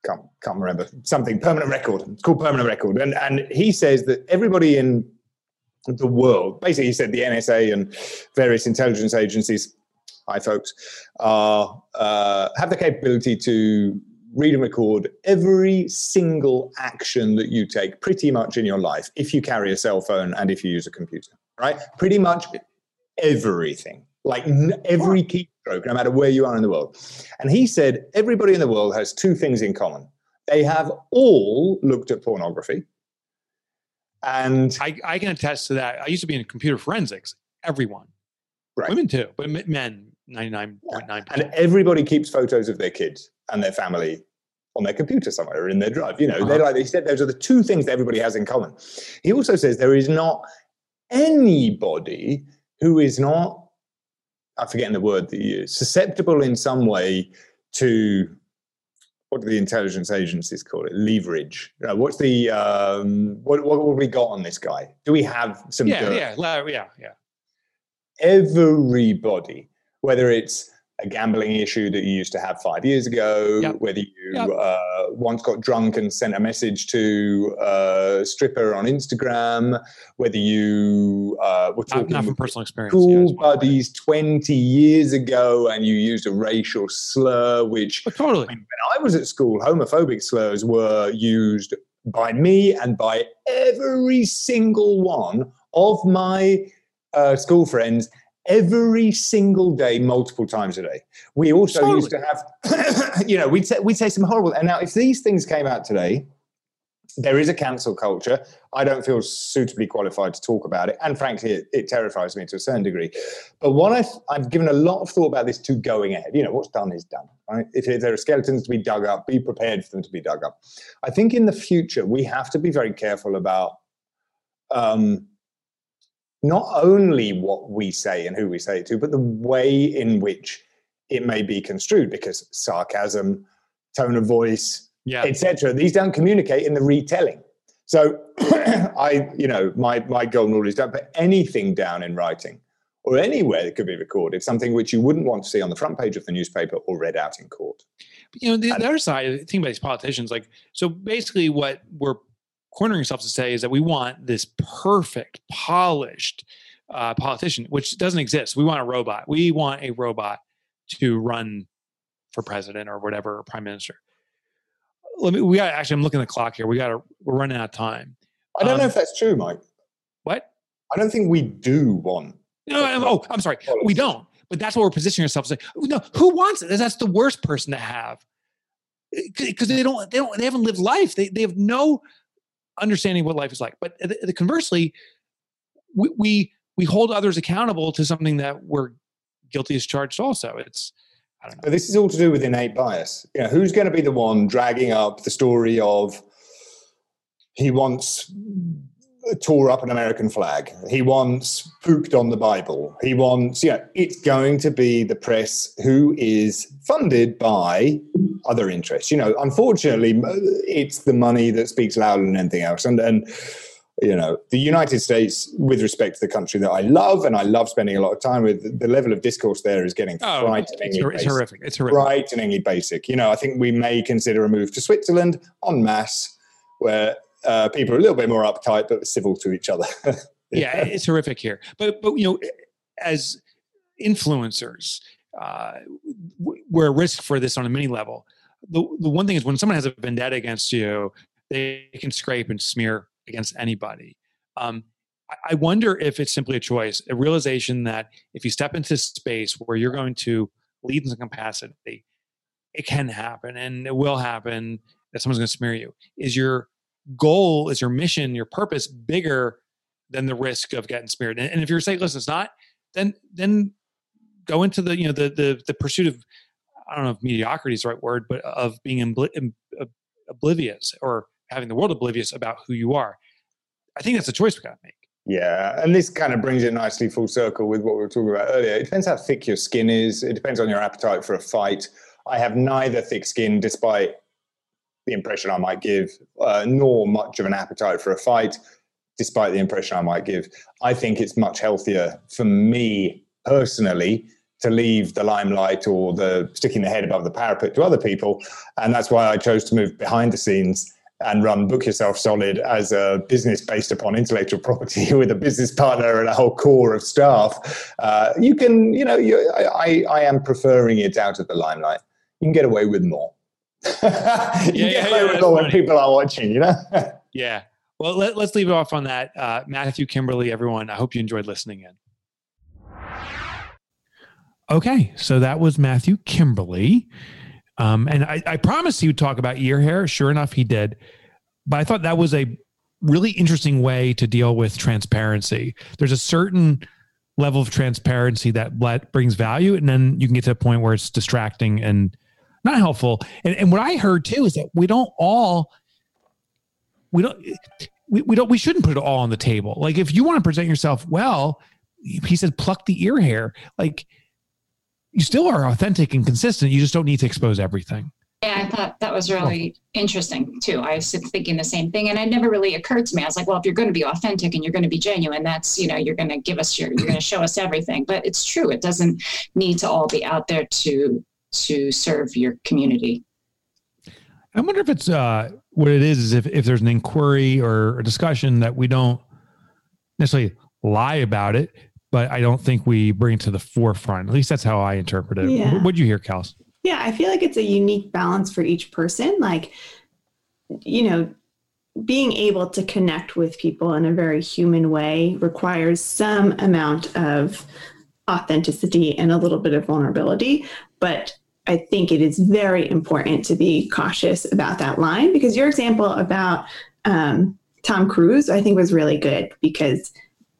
[SPEAKER 3] can't can't remember something permanent record. It's called permanent record, and and he says that everybody in the world, basically, he said the NSA and various intelligence agencies, hi folks, are uh, have the capability to read and record every single action that you take pretty much in your life if you carry a cell phone and if you use a computer, right? Pretty much everything, like n- every keystroke, no matter where you are in the world. And he said everybody in the world has two things in common. They have all looked at pornography. And
[SPEAKER 5] I, I can attest to that. I used to be in computer forensics. Everyone,
[SPEAKER 3] Right.
[SPEAKER 5] women too, but men, ninety nine point nine
[SPEAKER 3] and everybody keeps photos of their kids and their family on their computer somewhere or in their drive. You know, they're
[SPEAKER 5] Uh-huh.
[SPEAKER 3] like he said, those are the two things that everybody has in common. He also says there is not anybody who is not, I'm forgetting the word that you use, susceptible in some way to what do the intelligence agencies call it? Leverage. Uh, what's the um, what? What have we got on this guy? Do we have some?
[SPEAKER 5] Yeah,
[SPEAKER 3] dirt?
[SPEAKER 5] yeah, yeah, yeah.
[SPEAKER 3] everybody, whether it's a gambling issue that you used to have five years ago,
[SPEAKER 5] Yep.
[SPEAKER 3] whether you
[SPEAKER 5] Yep.
[SPEAKER 3] uh, once got drunk and sent a message to a stripper on Instagram, whether you uh, were talking
[SPEAKER 5] not from
[SPEAKER 3] with
[SPEAKER 5] personal experience.
[SPEAKER 3] school
[SPEAKER 5] yes.
[SPEAKER 3] buddies 20 years ago and you used a racial slur, which
[SPEAKER 5] But totally.
[SPEAKER 3] when I was at school, homophobic slurs were used by me and by every single one of my uh, school friends every single day, multiple times a day. We also used to have, you know, we'd say, we'd say some horrible. And now, if these things came out today, there is a cancel culture. I don't feel suitably qualified to talk about it. And frankly, it, it terrifies me to a certain degree. But what I've, I've given a lot of thought about this to going ahead. You know, what's done is done, right? If there are skeletons to be dug up, be prepared for them to be dug up. I think in the future, we have to be very careful about um, not only what we say and who we say it to, but the way in which it may be construed because sarcasm, tone of voice,
[SPEAKER 5] Yeah.
[SPEAKER 3] etc. These don't communicate in the retelling. So I, you know, my my golden rule is don't put anything down in writing or anywhere that could be recorded, something which you wouldn't want to see on the front page of the newspaper or read out in court.
[SPEAKER 5] But, you know, the, the other side, think about these politicians. Like, so basically, what we're cornering ourselves to say is that we want this perfect, polished uh, politician, which doesn't exist. We want a robot. We want a robot to run for president or whatever, or prime minister. Let me. We got actually. I'm looking at the clock here. We got to. We're running out of time.
[SPEAKER 3] I don't know
[SPEAKER 5] Um,
[SPEAKER 3] if that's true, Mike.
[SPEAKER 5] What?
[SPEAKER 3] I don't think we do want.
[SPEAKER 5] No, I'm, oh, I'm sorry. We don't. But that's what we're positioning ourselves. Like, no, who wants it? That's the worst person to have because they don't. They don't. They haven't lived life. They they have no understanding what life is like. But uh, the, the conversely, we, we we hold others accountable to something that we're guilty as charged. Also, it's I don't know.
[SPEAKER 3] This is all to do with innate bias. You know, who's going to be the one dragging up the story of he once tore up an American flag, he once pooped on the Bible, he wants, you know, it's going to be the press who is funded by other interests. You know, unfortunately, it's the money that speaks louder than anything else. And and you know, the United States, with respect to the country that I love, and I love spending a lot of time with, the level of discourse there is getting
[SPEAKER 5] Oh,
[SPEAKER 3] frighteningly
[SPEAKER 5] it's, it's horrific. It's horrific.
[SPEAKER 3] frighteningly basic. You know, I think we may consider a move to Switzerland en masse, where uh, people are a little bit more uptight but civil to each other.
[SPEAKER 5] yeah, it's horrific here. But but you know, as influencers, uh, we're at risk for this on a mini level. The the one thing is when someone has a vendetta against you, they can scrape and smear against anybody. Um, I- wonder if it's simply a choice, a realization that if you step into space where you're going to lead in some capacity, it can happen and it will happen that someone's going to smear you. Is your goal, is your mission, your purpose bigger than the risk of getting smeared? And, and if you're saying, listen, it's not, then then go into the you know the the the pursuit of I don't know if mediocrity is the right word, but of being obli- ob- ob- oblivious or having the world oblivious about who you are. I think that's a choice we got to make.
[SPEAKER 3] Yeah, and this kind of brings it nicely full circle with what we were talking about earlier. It depends how thick your skin is. It depends on your appetite for a fight. I have neither thick skin, despite the impression I might give, uh, nor much of an appetite for a fight, despite the impression I might give. I think it's much healthier for me personally to leave the limelight or the sticking the head above the parapet to other people, and that's why I chose to move behind the scenes and run Book Yourself Solid as a business based upon intellectual property with a business partner and a whole core of staff. Uh, you can, you know, you, I, I am preferring it out of the limelight. You can get away with more. you
[SPEAKER 5] Yeah,
[SPEAKER 3] get
[SPEAKER 5] yeah, yeah,
[SPEAKER 3] with
[SPEAKER 5] that's
[SPEAKER 3] it when people are watching, you know?
[SPEAKER 5] Yeah. Well, let, let's leave it off on that. Uh, Matthew, Kimberley, everyone, I hope you enjoyed listening in. Okay. So that was Matthew Kimberley. Um, and I, I promised he would talk about ear hair. Sure enough, he did. But I thought that was a really interesting way to deal with transparency. There's a certain level of transparency that let, brings value, and then you can get to a point where it's distracting and not helpful. And, and what I heard too is that we don't all we don't we, we don't we shouldn't put it all on the table like if you want to present yourself well he said pluck the ear hair like you still are authentic and consistent you just don't need to expose everything
[SPEAKER 6] Yeah, I thought that was really interesting too. I was thinking the same thing, and it never really occurred to me. I was like, well, if you're going to be authentic and you're going to be genuine, that's you know, you're going to give us your, you're going to show us everything. But it's true; it doesn't need to all be out there to to serve your community.
[SPEAKER 5] i wonder if it's uh what it is is if, if there's an inquiry or a discussion that we don't necessarily lie about it but i don't think we bring it to the forefront at least that's how i interpret it
[SPEAKER 7] Yeah.
[SPEAKER 5] what'd you hear kels
[SPEAKER 7] Yeah, I feel like it's a unique balance for each person. Like, you know, being able to connect with people in a very human way requires some amount of authenticity and a little bit of vulnerability. But I think it is very important to be cautious about that line because your example about um, Tom Cruise, I think, was really good because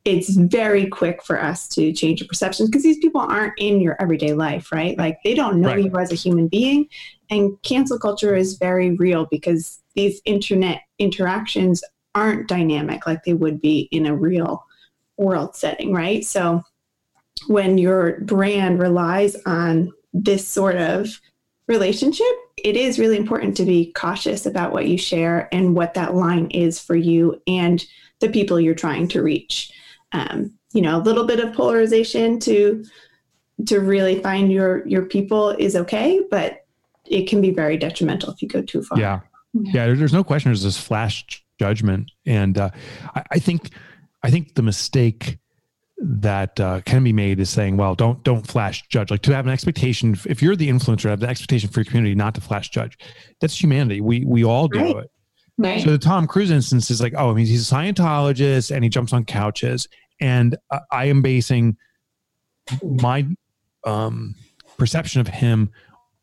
[SPEAKER 7] it's very quick for us to change your perceptions because these people aren't in your everyday life, right? Like they don't know
[SPEAKER 5] Right.
[SPEAKER 7] you as a human being. And cancel culture is very real because these internet interactions aren't dynamic like they would be in a real world setting, right? So when your brand relies on this sort of relationship, it is really important to be cautious about what you share and what that line is for you and the people you're trying to reach. Um, you know, a little bit of polarization to to really find your your people is okay, but it can be very detrimental if you go too far.
[SPEAKER 5] Yeah. Yeah. there- There's no question. There's this flash judgment. And uh, I, I think, I think the mistake that uh, can be made is saying, well, don't, don't flash judge. Like to have an expectation, if you're the influencer, have the expectation for your community not to flash judge. That's humanity. We, we all do
[SPEAKER 7] Right.
[SPEAKER 5] it.
[SPEAKER 6] Right.
[SPEAKER 5] So the Tom Cruise instance is like, oh, I mean, he's a Scientologist and he jumps on couches. And I, I am basing my um, perception of him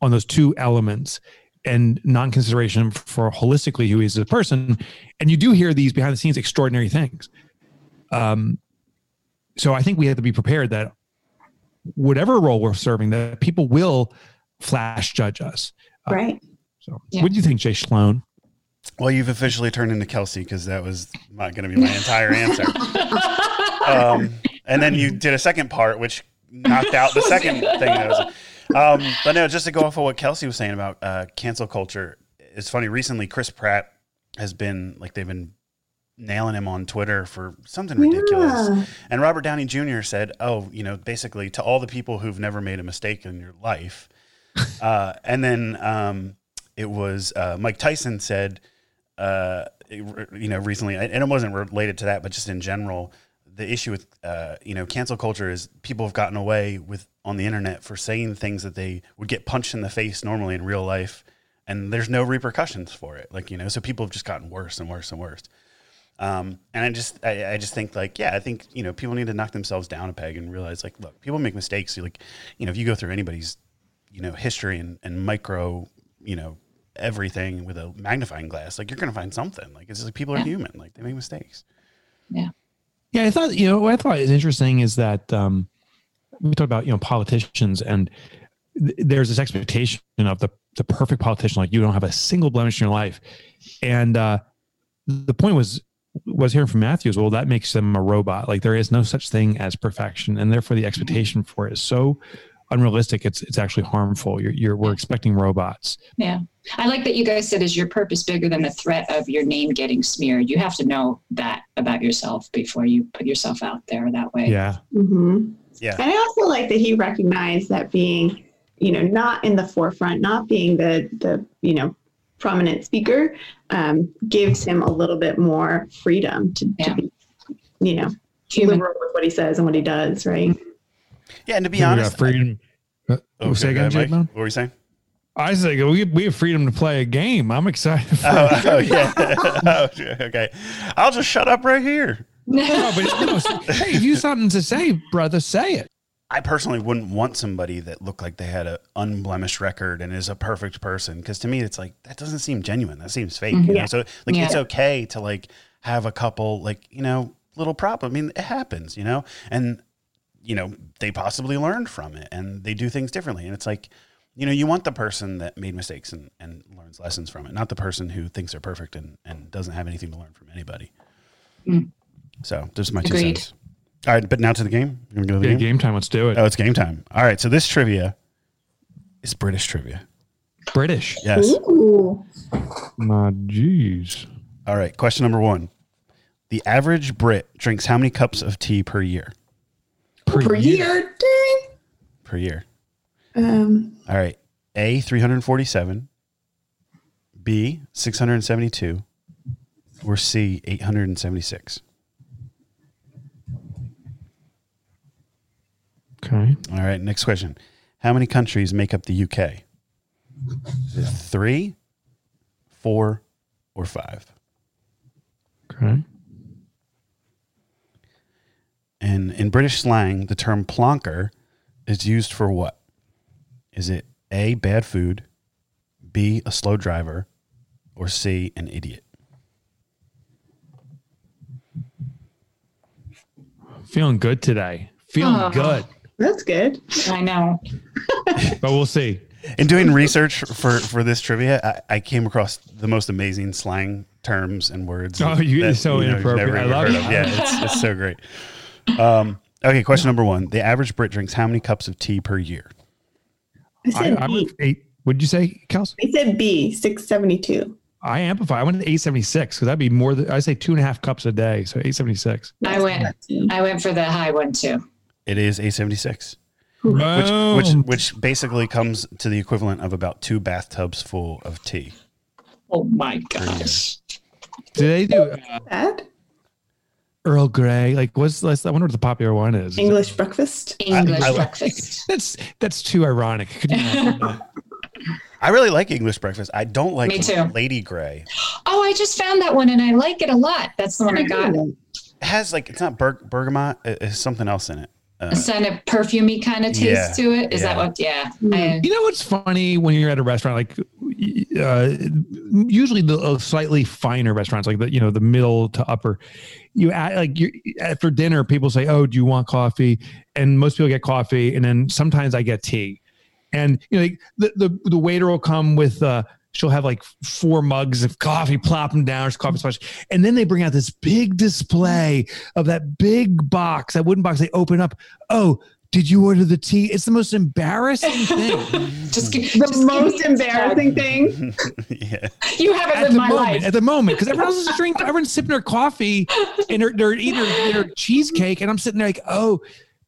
[SPEAKER 5] on those two elements and non-consideration for holistically who he is as a person. And you do hear these behind the scenes extraordinary things. Um, so I think we have to be prepared that whatever role we're serving, that people will flash judge us. Uh,
[SPEAKER 7] Right.
[SPEAKER 5] So,
[SPEAKER 6] Yeah.
[SPEAKER 5] what do you think, Jay Sloan?
[SPEAKER 1] Well, you've officially turned into Kelsey because that was not going to be my entire answer. Um, and then you did a second part, which knocked out the second thing. That was, um, but no, just to go off of what Kelsey was saying about uh, cancel culture, it's funny. Recently, Chris Pratt has been like they've been nailing him on Twitter for something ridiculous.
[SPEAKER 7] Yeah.
[SPEAKER 1] And Robert Downey Jr. said, "Oh, you know, basically to all the people who've never made a mistake in your life." uh, and then um, it was uh, Mike Tyson said, uh, you know, recently, and it wasn't related to that, but just in general, the issue with uh, you know cancel culture is people have gotten away with on the internet for saying things that they would get punched in the face normally in real life, and there's no repercussions for it. Like you know, so people have just gotten worse and worse and worse. Um, and I just, I, I just think like, yeah, I think you know, people need to knock themselves down a peg and realize like, look, people make mistakes. You like, you know, if you go through anybody's, you know, history and, and micro, you know, everything with a magnifying glass, like you're gonna find something. Like it's just like people are
[SPEAKER 6] Yeah.
[SPEAKER 1] human. Like they make mistakes.
[SPEAKER 5] Yeah, Yeah, I thought you know what I thought is interesting is that um, we talk about you know politicians and th- there's this expectation of the the perfect politician like you don't have a single blemish in your life, and uh, the point was was hearing from Matthew Matthews. Well, that makes them a robot. Like there is no such thing as perfection, and therefore the expectation for it is so unrealistic. It's it's actually harmful. You're, you're we're expecting robots.
[SPEAKER 6] Yeah. I like that you guys said, is your purpose bigger than the threat of your name getting smeared? You have to know that about yourself before you put yourself out there that way.
[SPEAKER 5] Yeah,
[SPEAKER 7] Mm-hmm.
[SPEAKER 1] Yeah.
[SPEAKER 7] And I also like that he recognized that being, you know, not in the forefront, not being the the you know prominent speaker, um, gives him a little bit more freedom to,
[SPEAKER 6] Yeah.
[SPEAKER 7] to be, you know,
[SPEAKER 6] Human.
[SPEAKER 7] liberal with what he says and what he does, right?
[SPEAKER 1] Yeah, and to be
[SPEAKER 5] We got
[SPEAKER 1] honest,
[SPEAKER 5] freedom. Uh,
[SPEAKER 1] I-
[SPEAKER 5] say
[SPEAKER 1] Okay, go
[SPEAKER 5] again,
[SPEAKER 1] ahead,
[SPEAKER 5] Jake.
[SPEAKER 1] Mike. What were you saying?
[SPEAKER 5] I say we we have freedom to play a game. I'm excited. For
[SPEAKER 1] Oh, oh, yeah. Oh, okay. I'll just shut up right here.
[SPEAKER 5] No, but you know, hey, if you have something to say, brother, say it.
[SPEAKER 1] I personally wouldn't want somebody that looked like they had an unblemished record and is a perfect person because to me it's like that doesn't seem genuine. That seems fake. You know?
[SPEAKER 7] Yeah.
[SPEAKER 1] So like
[SPEAKER 6] Yeah.
[SPEAKER 1] it's okay to like have a couple like you know little problem. I mean it happens, you know, and you know they possibly learned from it and they do things differently. And it's like you know you want the person that made mistakes and, and learns lessons from it, not the person who thinks they're perfect and and doesn't have anything to learn from anybody.
[SPEAKER 6] Mm.
[SPEAKER 1] So there's my two
[SPEAKER 6] Agreed.
[SPEAKER 1] cents. All right, but now to the game. You want to go to the
[SPEAKER 5] Yeah,
[SPEAKER 1] game?
[SPEAKER 5] game time. Let's do it.
[SPEAKER 1] Oh, it's game time. All right. So this trivia is British trivia.
[SPEAKER 5] British.
[SPEAKER 1] Yes.
[SPEAKER 7] Ooh.
[SPEAKER 5] My jeez.
[SPEAKER 1] All right. Question number one. The average Brit drinks how many cups of tea per year?
[SPEAKER 7] Per year. Dang.
[SPEAKER 1] Per year.
[SPEAKER 7] Um,
[SPEAKER 1] All right. A, 347. B, 672. Or C, 876.
[SPEAKER 5] Okay.
[SPEAKER 1] All right. Next question. How many countries make up the UK? Is it three, four, or five?
[SPEAKER 5] Okay.
[SPEAKER 1] And in British slang, the term plonker is used for what? Is it A, bad food, B, a slow driver, or C, an idiot?
[SPEAKER 5] Feeling good today. Feeling
[SPEAKER 6] Oh.
[SPEAKER 5] good.
[SPEAKER 7] That's good.
[SPEAKER 6] I know.
[SPEAKER 5] But we'll see.
[SPEAKER 1] In doing research for, for this trivia, I, I came across the most amazing slang terms and words.
[SPEAKER 5] Oh, you-
[SPEAKER 1] that,
[SPEAKER 5] so
[SPEAKER 1] you've
[SPEAKER 5] inappropriate. I
[SPEAKER 1] even
[SPEAKER 5] love
[SPEAKER 1] heard
[SPEAKER 5] it.
[SPEAKER 1] of. Yeah, it's, it's so great. Um, okay, question number one. The average Brit drinks how many cups of tea per year?
[SPEAKER 7] I
[SPEAKER 5] I,
[SPEAKER 7] said
[SPEAKER 5] I
[SPEAKER 7] B.
[SPEAKER 5] went eight. What did you say, Kels?
[SPEAKER 7] I said B, 672.
[SPEAKER 5] I amplify. I went to 876 because that'd be more than I say two and a half cups a day. So 876.
[SPEAKER 6] I went. I went for the high one too.
[SPEAKER 1] It is A76. Which,
[SPEAKER 5] Boom.
[SPEAKER 1] which which basically comes to the equivalent of about two bathtubs full of tea.
[SPEAKER 6] Oh my gosh.
[SPEAKER 5] do they do uh,
[SPEAKER 7] That
[SPEAKER 5] Earl Grey? Like, what's let's, I wonder what the popular one is.
[SPEAKER 7] English breakfast.
[SPEAKER 6] English
[SPEAKER 1] I- I-
[SPEAKER 6] breakfast.
[SPEAKER 5] That's that's too ironic. Could you?
[SPEAKER 1] I really like English breakfast. I don't like
[SPEAKER 6] Me too.
[SPEAKER 1] Lady Grey.
[SPEAKER 6] Oh, I just found that one and I like it a lot. That's the one I got.
[SPEAKER 1] It has like it's not ber- bergamot. It- It's something else in it. Uh,
[SPEAKER 6] A kind of perfumey kind of taste
[SPEAKER 1] Yeah,
[SPEAKER 6] to it. Is that what? Yeah.
[SPEAKER 7] Mm.
[SPEAKER 6] I,
[SPEAKER 5] You know what's funny when you're at a restaurant, like uh, usually the uh, slightly finer restaurants, like the you know the middle to upper, you add, like you after dinner, people say, "Oh, do you want coffee?" And most people get coffee, and then sometimes I get tea, and you know like, the the the waiter will come with. uh She'll have like four mugs of coffee, plop them down, it's coffee splash, and then they bring out this big display of that big box, that wooden box. They open up. Oh, did you order the tea? It's the most embarrassing thing.
[SPEAKER 6] just gi-
[SPEAKER 7] The
[SPEAKER 6] just
[SPEAKER 7] most embarrassing thing.
[SPEAKER 1] yeah.
[SPEAKER 6] You haven't
[SPEAKER 5] at
[SPEAKER 6] lived
[SPEAKER 5] the
[SPEAKER 6] my
[SPEAKER 5] moment,
[SPEAKER 6] life.
[SPEAKER 5] at the moment, because everyone else is drinking, everyone's sipping their coffee and they're, they're eating their, their cheesecake, and I'm sitting there like, oh,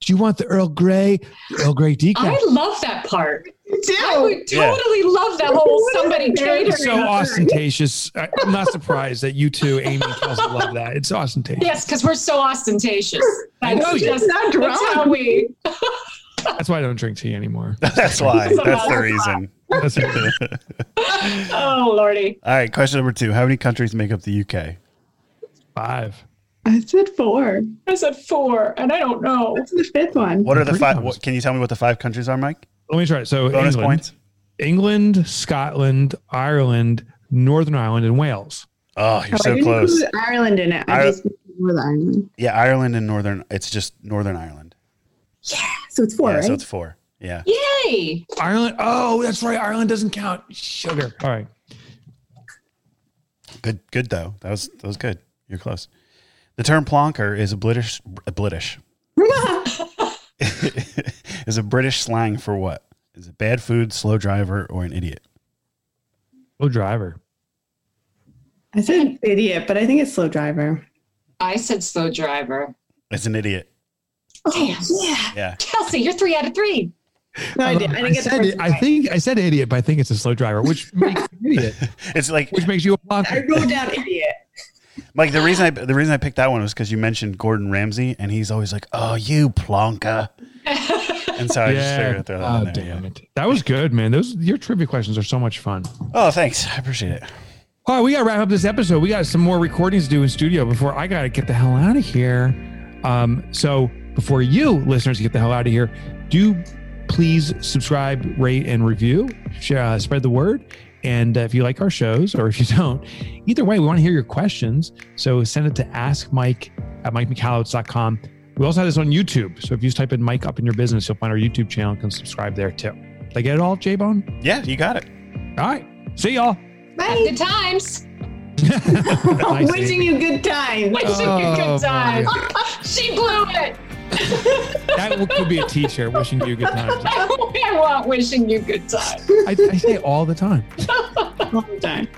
[SPEAKER 5] do you want the Earl Grey, Earl Grey decaf?
[SPEAKER 6] I love that part. I
[SPEAKER 7] Too.
[SPEAKER 6] would
[SPEAKER 1] Yeah.
[SPEAKER 6] totally love that whole somebody
[SPEAKER 7] It's
[SPEAKER 6] catering.
[SPEAKER 5] It's so ostentatious. I- I'm not surprised that you two, Amy and Kelsey, love that. It's ostentatious.
[SPEAKER 6] Yes, because we're so ostentatious.
[SPEAKER 5] I know
[SPEAKER 6] That's just
[SPEAKER 7] Not
[SPEAKER 6] that's how we.
[SPEAKER 5] That's why I don't drink tea anymore.
[SPEAKER 1] That's why. That's the reason.
[SPEAKER 5] That's it.
[SPEAKER 6] Oh lordy.
[SPEAKER 1] All right. Question number two. How many countries make up the UK?
[SPEAKER 5] Five.
[SPEAKER 7] I said four.
[SPEAKER 6] I said four, and I don't know.
[SPEAKER 7] What's the fifth one?
[SPEAKER 1] What are the
[SPEAKER 5] Pretty
[SPEAKER 1] five? What, can you tell me what the five countries are, Mike?
[SPEAKER 5] Let me try it. So
[SPEAKER 1] Bonus
[SPEAKER 5] England,
[SPEAKER 1] points.
[SPEAKER 5] England, Scotland, Ireland, Northern Ireland, and Wales.
[SPEAKER 1] Oh, you're
[SPEAKER 7] Oh, I
[SPEAKER 1] so
[SPEAKER 7] didn't
[SPEAKER 1] close.
[SPEAKER 7] include Ireland in it. I
[SPEAKER 1] Ir-
[SPEAKER 7] just with Ireland.
[SPEAKER 1] Yeah, Ireland and Northern. It's just Northern Ireland.
[SPEAKER 7] Yeah, so it's four,
[SPEAKER 1] yeah,
[SPEAKER 7] right?
[SPEAKER 1] so it's four. Yeah.
[SPEAKER 6] Yay!
[SPEAKER 5] Ireland. Oh, that's right. Ireland doesn't count. Sugar. All right.
[SPEAKER 1] Good. Good though. That was that was good. You're close. The term plonker is a British a British is a British slang for what? Is it bad food, slow driver, or an idiot?
[SPEAKER 5] Oh, driver.
[SPEAKER 7] I said idiot, but I think it's slow driver.
[SPEAKER 6] I said slow driver.
[SPEAKER 1] It's an idiot.
[SPEAKER 7] Oh, yeah.
[SPEAKER 1] Yeah.
[SPEAKER 6] Chelsea, you're three out of three.
[SPEAKER 7] No, I, did. I
[SPEAKER 5] I,
[SPEAKER 7] didn't get
[SPEAKER 5] said it, I think I said idiot, but I think it's a slow driver, which makes you an idiot,
[SPEAKER 1] It's like
[SPEAKER 5] which makes you a plonker.
[SPEAKER 7] I wrote down idiot.
[SPEAKER 1] Mike. The reason I the reason I picked that one was because you mentioned Gordon Ramsay, and he's always like, "Oh, you plonker," and And so I just figured I'd throw that
[SPEAKER 5] Oh,
[SPEAKER 1] in there.
[SPEAKER 5] damn it. That was good, man. Those your trivia questions are so much fun.
[SPEAKER 1] Oh, thanks. I appreciate it.
[SPEAKER 5] All right, we got to wrap up this episode. We got some more recordings to do in studio before I got to get the hell out of here. Um, so before you listeners get the hell out of here, do please subscribe, rate, and review. Share, uh, spread the word. And uh, if you like our shows or if you don't, either way, we want to hear your questions. So send it to askmike at mikemichalowicz.com. We also have this on YouTube. So if you just type in Mike up in your business, you'll find our YouTube channel and can subscribe there too. Did I get it all, J Bone?
[SPEAKER 1] Yeah, you got it.
[SPEAKER 5] All right. See y'all.
[SPEAKER 6] Have
[SPEAKER 7] Bye.
[SPEAKER 6] good times.
[SPEAKER 5] Nice,
[SPEAKER 7] Wishing
[SPEAKER 5] Amy.
[SPEAKER 7] you good time.
[SPEAKER 6] Wishing you
[SPEAKER 5] Oh,
[SPEAKER 6] good time.
[SPEAKER 5] my.
[SPEAKER 6] she blew it.
[SPEAKER 5] That could be a t-shirt wishing you good times.
[SPEAKER 6] I want wishing you good time.
[SPEAKER 5] I, I say it all the time.
[SPEAKER 7] All the time.